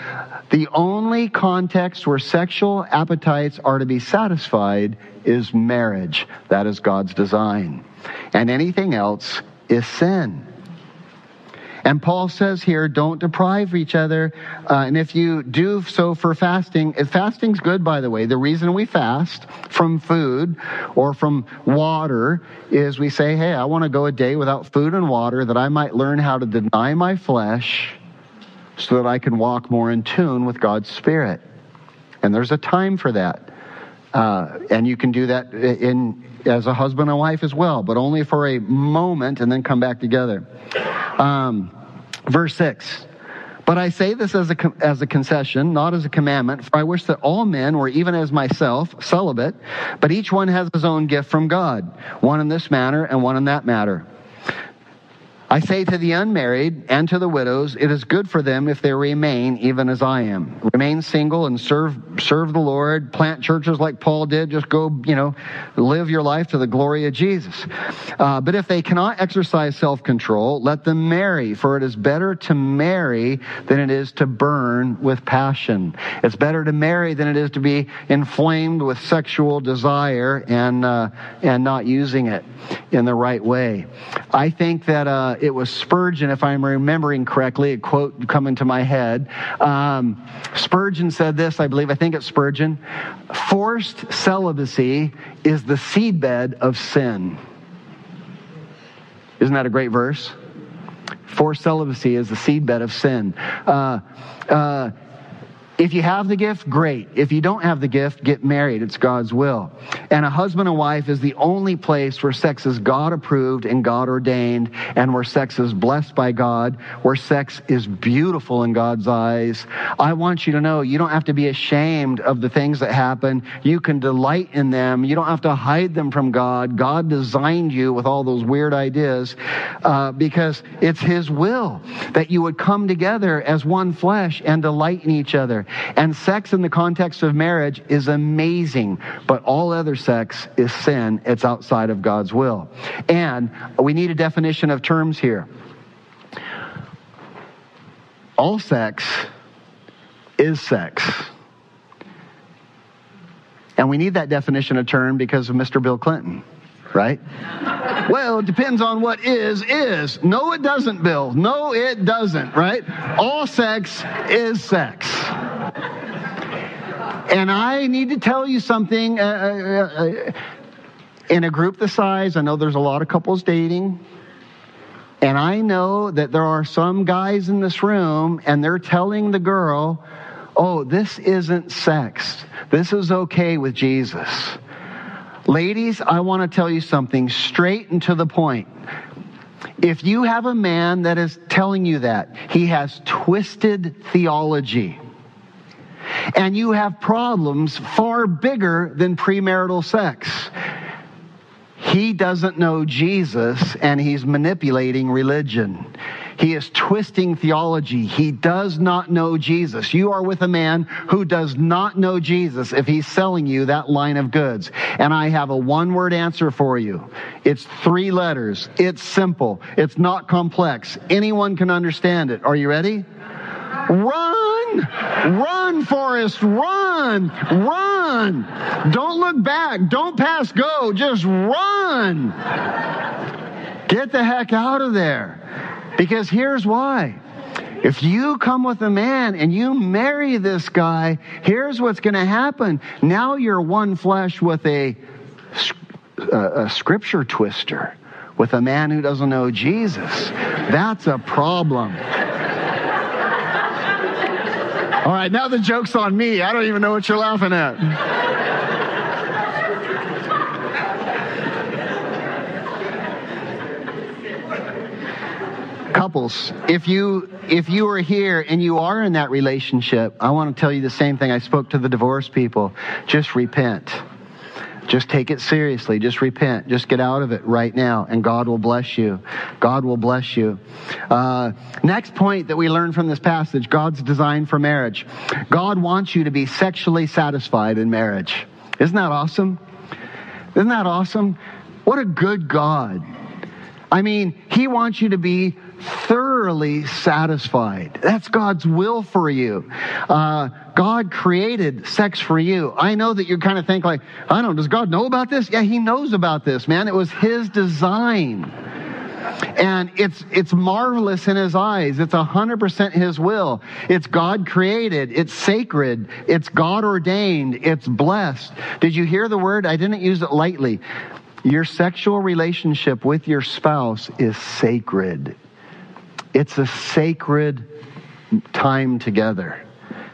The only context where sexual appetites are to be satisfied is marriage. That is God's design. And anything else is sin. And Paul says here, don't deprive each other. Uh, and if you do so for fasting, if fasting's good, by the way. The reason we fast from food or from water is we say, hey, I want to go a day without food and water that I might learn how to deny my flesh so that I can walk more in tune with God's Spirit. And there's a time for that. Uh, and you can do that in as a husband and wife as well, but only for a moment and then come back together. Um, Verse 6. But I say this as a, as a concession, not as a commandment, for I wish that all men were even as myself, celibate, but each one has his own gift from God, one in this manner and one in that matter. I say to the unmarried and to the widows, it is good for them if they remain even as I am. Remain single and serve, serve the Lord, plant churches like Paul did, just go, you know, live your life to the glory of Jesus. Uh, but if they cannot exercise self-control, let them marry, for it is better to marry than it is to burn with passion. It's better to marry than it is to be inflamed with sexual desire and, uh, and not using it in the right way. I think that, uh, it was Spurgeon, if I'm remembering correctly, a quote coming to my head. Um, Spurgeon said this, I believe, I think it's Spurgeon. Forced celibacy is the seedbed of sin. Isn't that a great verse? Forced celibacy is the seedbed of sin. Uh, uh, if you have the gift, great. If you don't have the gift, get married. It's God's will. And a husband and wife is the only place where sex is God approved and God ordained, and where sex is blessed by God, where sex is beautiful in God's eyes. I want you to know you don't have to be ashamed of the things that happen. You can delight in them. You don't have to hide them from God. God designed you with all those weird ideas uh, because it's His will that you would come together as one flesh and delight in each other. And sex in the context of marriage is amazing, but all other sex is sin. It's outside of God's will. And we need a definition of terms here. All sex is sex. And we need that definition of term because of Mr. Bill Clinton, right? well, it depends on what is, is. No, it doesn't, Bill. No, it doesn't, right? All sex is sex. And I need to tell you something. Uh, uh, uh, in a group the size, I know there's a lot of couples dating. And I know that there are some guys in this room and they're telling the girl, oh, this isn't sex. This is okay with Jesus. Ladies, I want to tell you something straight and to the point. If you have a man that is telling you that, he has twisted theology. And you have problems far bigger than premarital sex. He doesn't know Jesus and he's manipulating religion. He is twisting theology. He does not know Jesus. You are with a man who does not know Jesus if he's selling you that line of goods. And I have a one word answer for you. It's three letters. It's simple. It's not complex. Anyone can understand it. Are you ready? Run! Run, Forrest! Run! Run! Don't look back. Don't pass go. Just run! Get the heck out of there. Because here's why. If you come with a man and you marry this guy, here's what's going to happen. Now you're one flesh with a, a, scripture twister, with a man who doesn't know Jesus. That's a problem. All right, now the joke's on me. I don't even know what you're laughing at. Couples, if you if you are here and you are in that relationship, I want to tell you the same thing I spoke to the divorced people. Just repent. Just take it seriously. Just repent. Just get out of it right now, and God will bless you. God will bless you. Uh, next point that we learn from this passage God's design for marriage. God wants you to be sexually satisfied in marriage. Isn't that awesome? Isn't that awesome? What a good God. I mean, He wants you to be thoroughly satisfied. That's God's will for you. Uh, God created sex for you. I know that you kind of think like, I don't know, does God know about this? Yeah, He knows about this, man. It was His design. And it's, it's marvelous in His eyes. It's 100% His will. It's God created. It's sacred. It's God ordained. It's blessed. Did you hear the word? I didn't use it lightly. Your sexual relationship with your spouse is sacred. It's a sacred time together.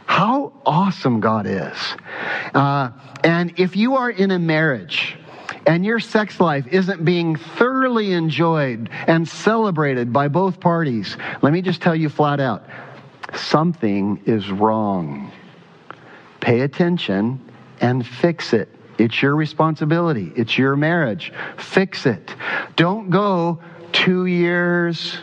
How awesome God is. Uh, and if you are in a marriage, and your sex life isn't being thoroughly enjoyed and celebrated by both parties, let me just tell you flat out something is wrong. Pay attention and fix it. It's your responsibility, it's your marriage. Fix it. Don't go two years,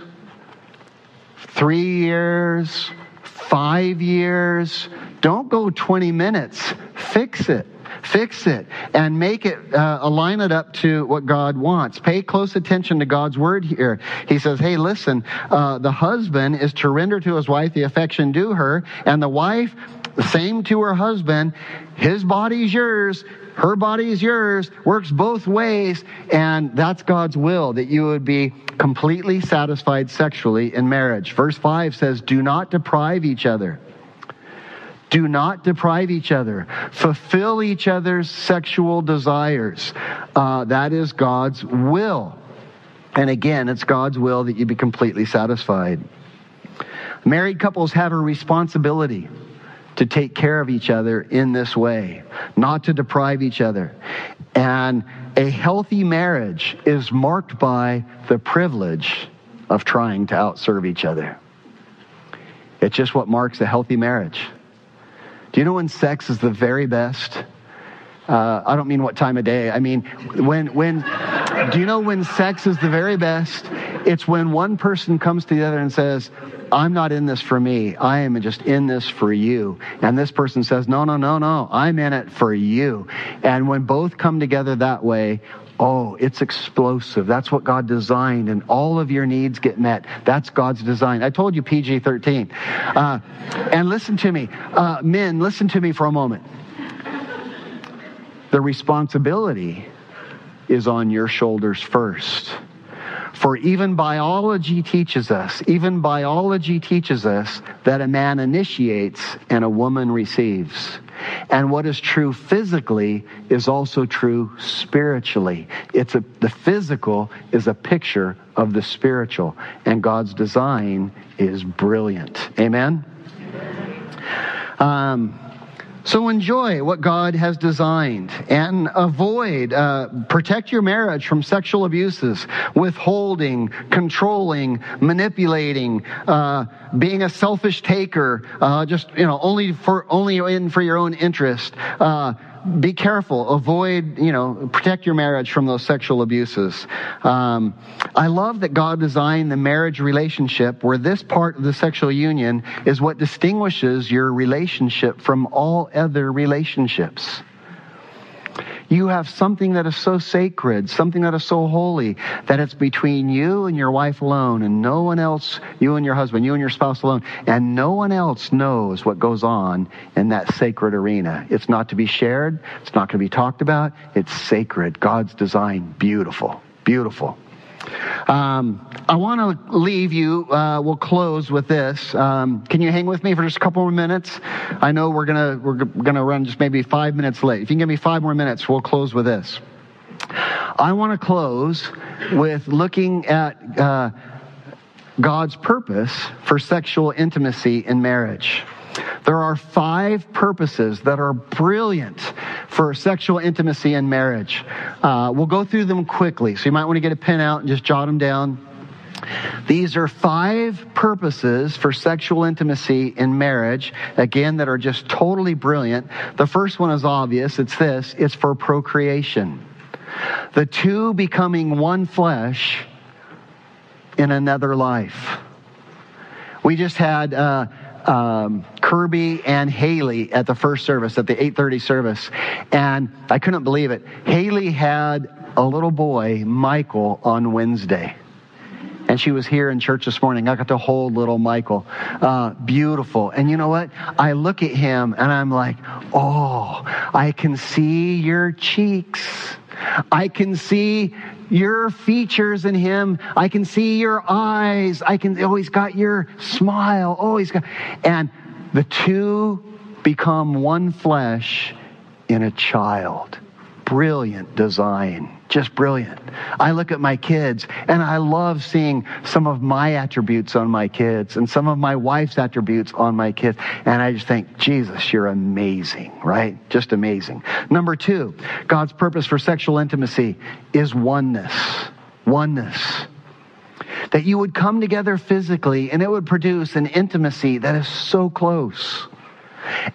three years, five years. Don't go 20 minutes. Fix it. Fix it and make it, uh, align it up to what God wants. Pay close attention to God's word here. He says, hey, listen, uh, the husband is to render to his wife the affection due her, and the wife, the same to her husband. His body's yours her body is yours, works both ways, and that's God's will that you would be completely satisfied sexually in marriage. Verse 5 says, Do not deprive each other. Do not deprive each other. Fulfill each other's sexual desires. Uh, that is God's will. And again, it's God's will that you be completely satisfied. Married couples have a responsibility to take care of each other in this way, not to deprive each other. And a healthy marriage is marked by the privilege of trying to outserve each other. It's just what marks a healthy marriage. Do you know when sex is the very best? Uh, I don't mean what time of day. I mean, when, when, do you know when sex is the very best? It's when one person comes to the other and says, I'm not in this for me. I am just in this for you. And this person says, No, no, no, no. I'm in it for you. And when both come together that way, Oh, it's explosive. That's what God designed, and all of your needs get met. That's God's design. I told you PG 13. Uh, and listen to me, uh, men, listen to me for a moment. The responsibility is on your shoulders first. For even biology teaches us, even biology teaches us that a man initiates and a woman receives. And what is true physically is also true spiritually. It's a, the physical is a picture of the spiritual, and God's design is brilliant. Amen? Um, so enjoy what God has designed and avoid, uh, protect your marriage from sexual abuses, withholding, controlling, manipulating, uh, being a selfish taker, uh, just, you know, only for, only in for your own interest, uh, be careful. Avoid, you know, protect your marriage from those sexual abuses. Um, I love that God designed the marriage relationship where this part of the sexual union is what distinguishes your relationship from all other relationships. You have something that is so sacred, something that is so holy, that it's between you and your wife alone, and no one else, you and your husband, you and your spouse alone, and no one else knows what goes on in that sacred arena. It's not to be shared, it's not going to be talked about, it's sacred. God's design, beautiful, beautiful. Um, I want to leave you. Uh, we'll close with this. Um, can you hang with me for just a couple more minutes? I know we're gonna we're gonna run just maybe five minutes late. If you can give me five more minutes, we'll close with this. I want to close with looking at uh, God's purpose for sexual intimacy in marriage. There are five purposes that are brilliant for sexual intimacy in marriage. Uh, we'll go through them quickly, so you might want to get a pen out and just jot them down. These are five purposes for sexual intimacy in marriage, again, that are just totally brilliant. The first one is obvious it's this it's for procreation. The two becoming one flesh in another life. We just had. Uh, um, Kirby and Haley at the first service, at the 8:30 service, and I couldn't believe it. Haley had a little boy, Michael, on Wednesday. And she was here in church this morning. I got to hold little Michael. Uh, beautiful. And you know what? I look at him and I'm like, oh, I can see your cheeks. I can see your features in him. I can see your eyes. I can, oh, he's got your smile. Oh, he's got, and the two become one flesh in a child. Brilliant design. Just brilliant. I look at my kids and I love seeing some of my attributes on my kids and some of my wife's attributes on my kids. And I just think, Jesus, you're amazing, right? Just amazing. Number two, God's purpose for sexual intimacy is oneness. Oneness that you would come together physically and it would produce an intimacy that is so close,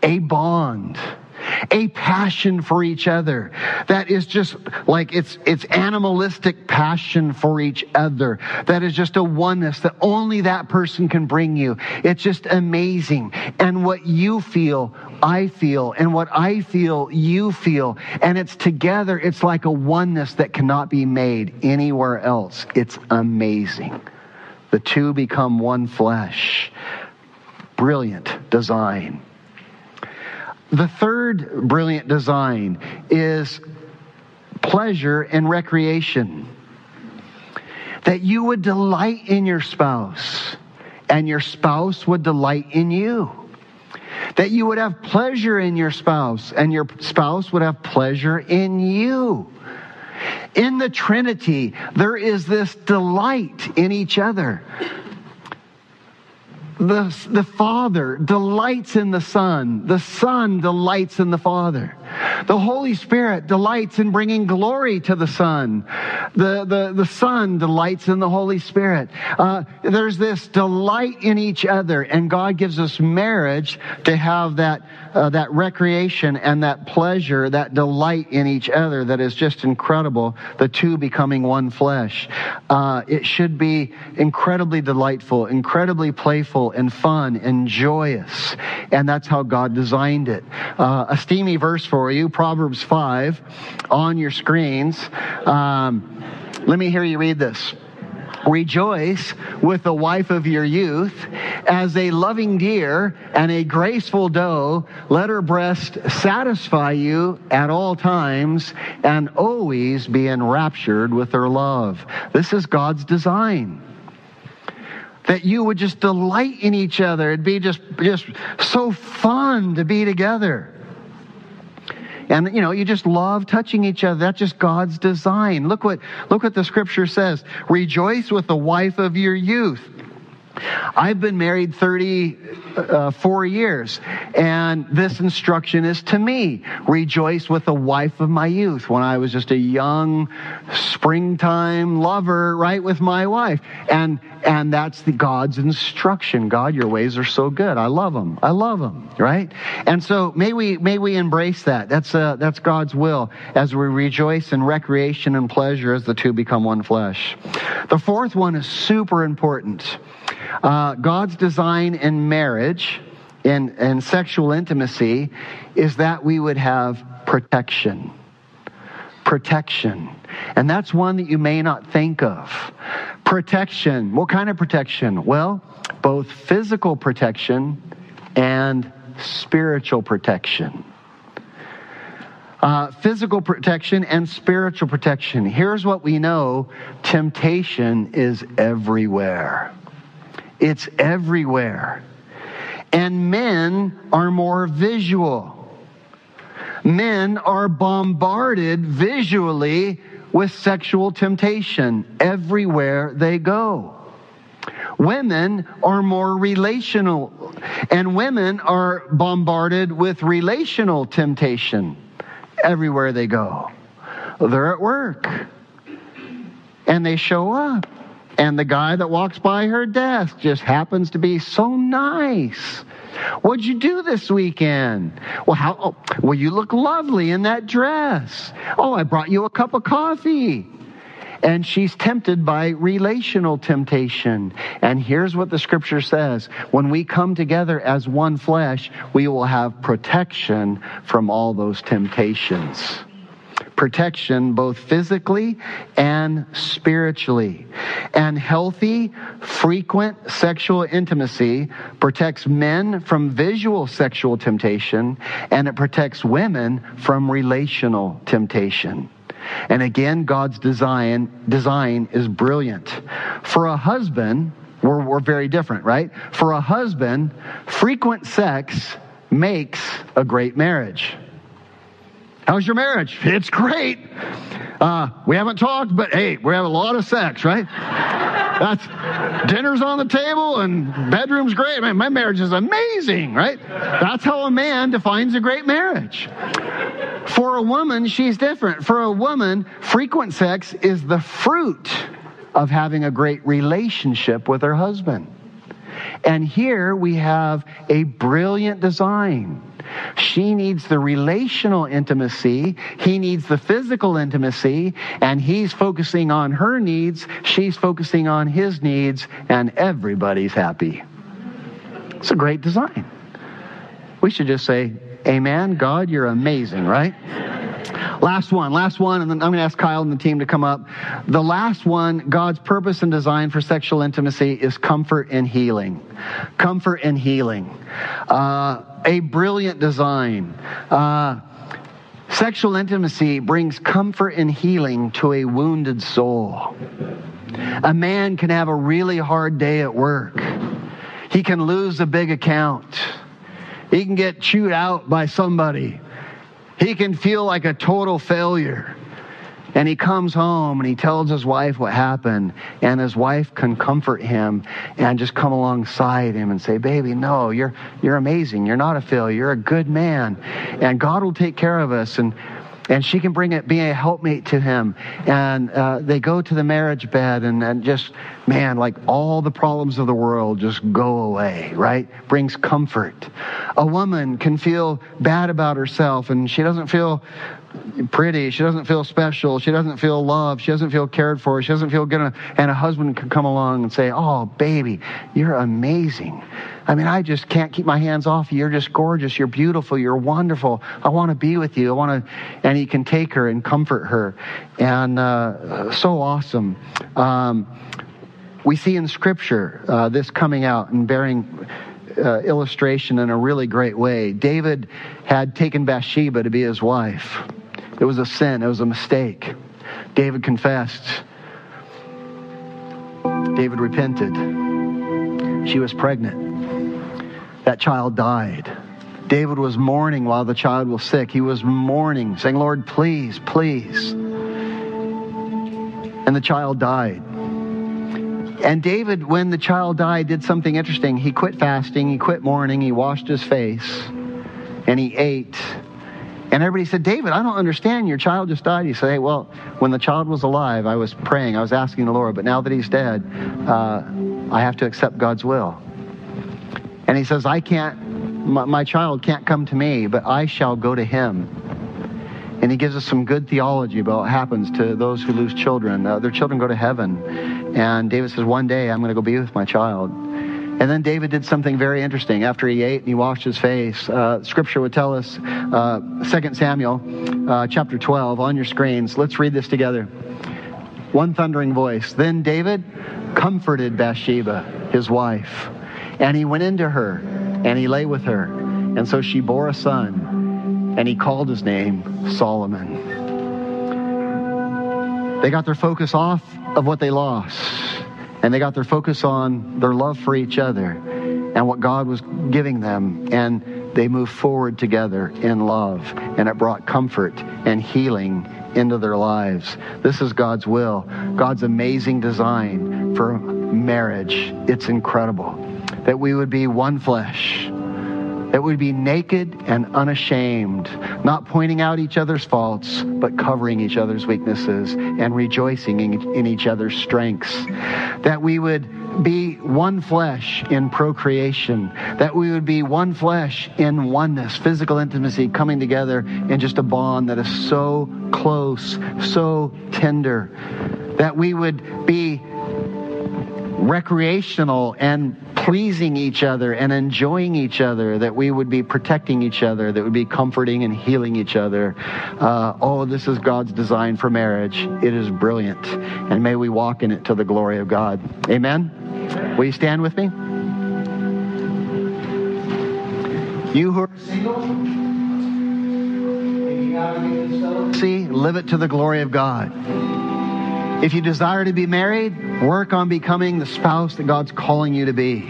a bond a passion for each other that is just like it's it's animalistic passion for each other that is just a oneness that only that person can bring you. It's just amazing. And what you feel I feel. And what I feel you feel. And it's together it's like a oneness that cannot be made anywhere else. It's amazing. The two become one flesh. Brilliant design the third brilliant design is pleasure and recreation. That you would delight in your spouse and your spouse would delight in you. That you would have pleasure in your spouse and your spouse would have pleasure in you. In the Trinity, there is this delight in each other the, the Father delights in the Son. The Son delights in the Father. The Holy Spirit delights in bringing glory to the Son. The, the, the Son delights in the Holy Spirit. Uh, there's this delight in each other, and God gives us marriage to have that, uh, that recreation and that pleasure, that delight in each other that is just incredible. The two becoming one flesh. Uh, it should be incredibly delightful, incredibly playful and fun and joyous. And that's how God designed it. Uh, a steamy verse for you, Proverbs 5 on your screens. Um, let me hear you read this. Rejoice with the wife of your youth as a loving deer and a graceful doe. Let her breast satisfy you at all times and always be enraptured with her love. This is God's design that you would just delight in each other. It'd be just, just so fun to be together. And you know, you just love touching each other. That's just God's design. Look what, look what the scripture says. Rejoice with the wife of your youth. I've been married 34 uh, years, and this instruction is to me. Rejoice with the wife of my youth when I was just a young springtime lover, right, with my wife. And, and that's the God's instruction. God, your ways are so good. I love them. I love them, right? And so may we, may we embrace that. That's, uh, that's God's will as we rejoice in recreation and pleasure as the two become one flesh. The fourth one is super important. Uh, God's design in marriage and, and sexual intimacy is that we would have protection. Protection. And that's one that you may not think of. Protection. What kind of protection? Well, both physical protection and spiritual protection. Uh, physical protection and spiritual protection. Here's what we know temptation is everywhere. It's everywhere. And men are more visual. Men are bombarded visually with sexual temptation everywhere they go. Women are more relational, and women are bombarded with relational temptation everywhere they go. They're at work, and they show up and the guy that walks by her desk just happens to be so nice. What'd you do this weekend? Well, how? Oh, well, you look lovely in that dress. Oh, I brought you a cup of coffee. And she's tempted by relational temptation. And here's what the scripture says when we come together as one flesh, we will have protection from all those temptations protection both physically and spiritually. And healthy, frequent sexual intimacy protects men from visual sexual temptation and it protects women from relational temptation. And again, God's design, design is brilliant. For a husband, we're, we're very different, right? For a husband, frequent sex makes a great marriage. How's your marriage? It's great. Uh, we haven't talked, but hey, we have a lot of sex, right? That's dinner's on the table and bedroom's great. Man, my marriage is amazing, right? That's how a man defines a great marriage. For a woman, she's different. For a woman, frequent sex is the fruit of having a great relationship with her husband. And here we have a brilliant design she needs the relational intimacy. He needs the physical intimacy. And he's focusing on her needs. She's focusing on his needs. And everybody's happy. It's a great design. We should just say, Amen. God, you're amazing, right? Last one, last one, and then I'm going to ask Kyle and the team to come up. The last one, God's purpose and design for sexual intimacy is comfort and healing. Comfort and healing. Uh, a brilliant design. Uh, sexual intimacy brings comfort and healing to a wounded soul. A man can have a really hard day at work. He can lose a big account. He can get chewed out by somebody. He can feel like a total failure. And he comes home and he tells his wife what happened, and his wife can comfort him and just come alongside him and say, "Baby, no, you're you're amazing. You're not a failure. You're a good man, and God will take care of us." And and she can bring it, be a helpmate to him. And uh, they go to the marriage bed, and, and just, man, like all the problems of the world just go away, right? Brings comfort. A woman can feel bad about herself, and she doesn't feel pretty. She doesn't feel special. She doesn't feel loved. She doesn't feel cared for. She doesn't feel good. Enough. And a husband can come along and say, Oh, baby, you're amazing. I mean, I just can't keep my hands off you. You're just gorgeous. You're beautiful. You're wonderful. I want to be with you. I want to, and he can take her and comfort her. And uh, so awesome. Um, we see in Scripture uh, this coming out and bearing uh, illustration in a really great way. David had taken Bathsheba to be his wife. It was a sin, it was a mistake. David confessed. David repented. She was pregnant. That child died. David was mourning while the child was sick. He was mourning, saying, Lord, please, please. And the child died. And David, when the child died, did something interesting. He quit fasting, he quit mourning, he washed his face, and he ate. And everybody said, David, I don't understand. Your child just died. He said, Hey, well, when the child was alive, I was praying, I was asking the Lord, but now that he's dead, uh, I have to accept God's will. And he says, I can't, my, my child can't come to me, but I shall go to him. And he gives us some good theology about what happens to those who lose children. Uh, their children go to heaven. And David says, One day I'm going to go be with my child. And then David did something very interesting. After he ate and he washed his face, uh, Scripture would tell us, uh, 2 Samuel uh, chapter 12 on your screens. Let's read this together. One thundering voice. Then David comforted Bathsheba, his wife, and he went into her and he lay with her. And so she bore a son, and he called his name Solomon. They got their focus off of what they lost and they got their focus on their love for each other and what God was giving them. And they moved forward together in love, and it brought comfort and healing into their lives. This is God's will, God's amazing design for marriage. It's incredible that we would be one flesh that we'd be naked and unashamed, not pointing out each other's faults, but covering each other's weaknesses and rejoicing in, each other's strengths. That we would be one flesh in procreation, that we would be one flesh in oneness, physical intimacy, coming together in just a bond that is so close, so tender, that we would be recreational and pleasing each other and enjoying each other, that we would be protecting each other, that would be comforting and healing each other. Uh, oh, this is God's design for marriage. It is brilliant. And may we walk in it to the glory of God. Amen? Will you stand with me? You who are single, see, live it to the glory of God. If you desire to be married, work on becoming the spouse that God's calling you to be.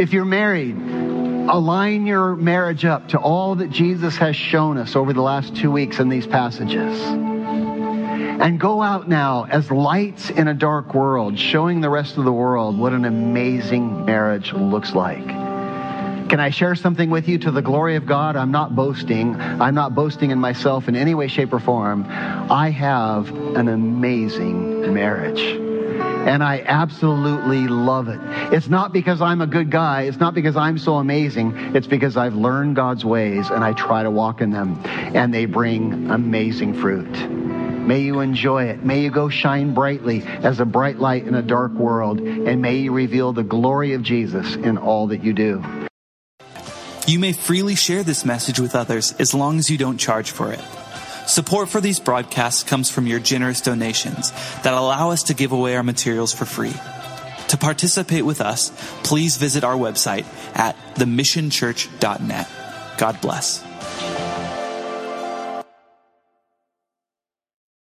If you're married, align your marriage up to all that Jesus has shown us over the last two weeks in these passages. And go out now as lights in a dark world, showing the rest of the world what an amazing marriage looks like. Can I share something with you to the glory of God? I'm not boasting. I'm not boasting in myself in any way, shape, or form. I have an amazing marriage. And I absolutely love it. It's not because I'm a good guy. It's not because I'm so amazing. It's because I've learned God's ways and I try to walk in them. And they bring amazing fruit. May you enjoy it. May you go shine brightly as a bright light in a dark world. And may you reveal the glory of Jesus in all that you do. You may freely share this message with others as long as you don't charge for it. Support for these broadcasts comes from your generous donations that allow us to give away our materials for free. To participate with us, please visit our website at themissionchurch.net. God bless.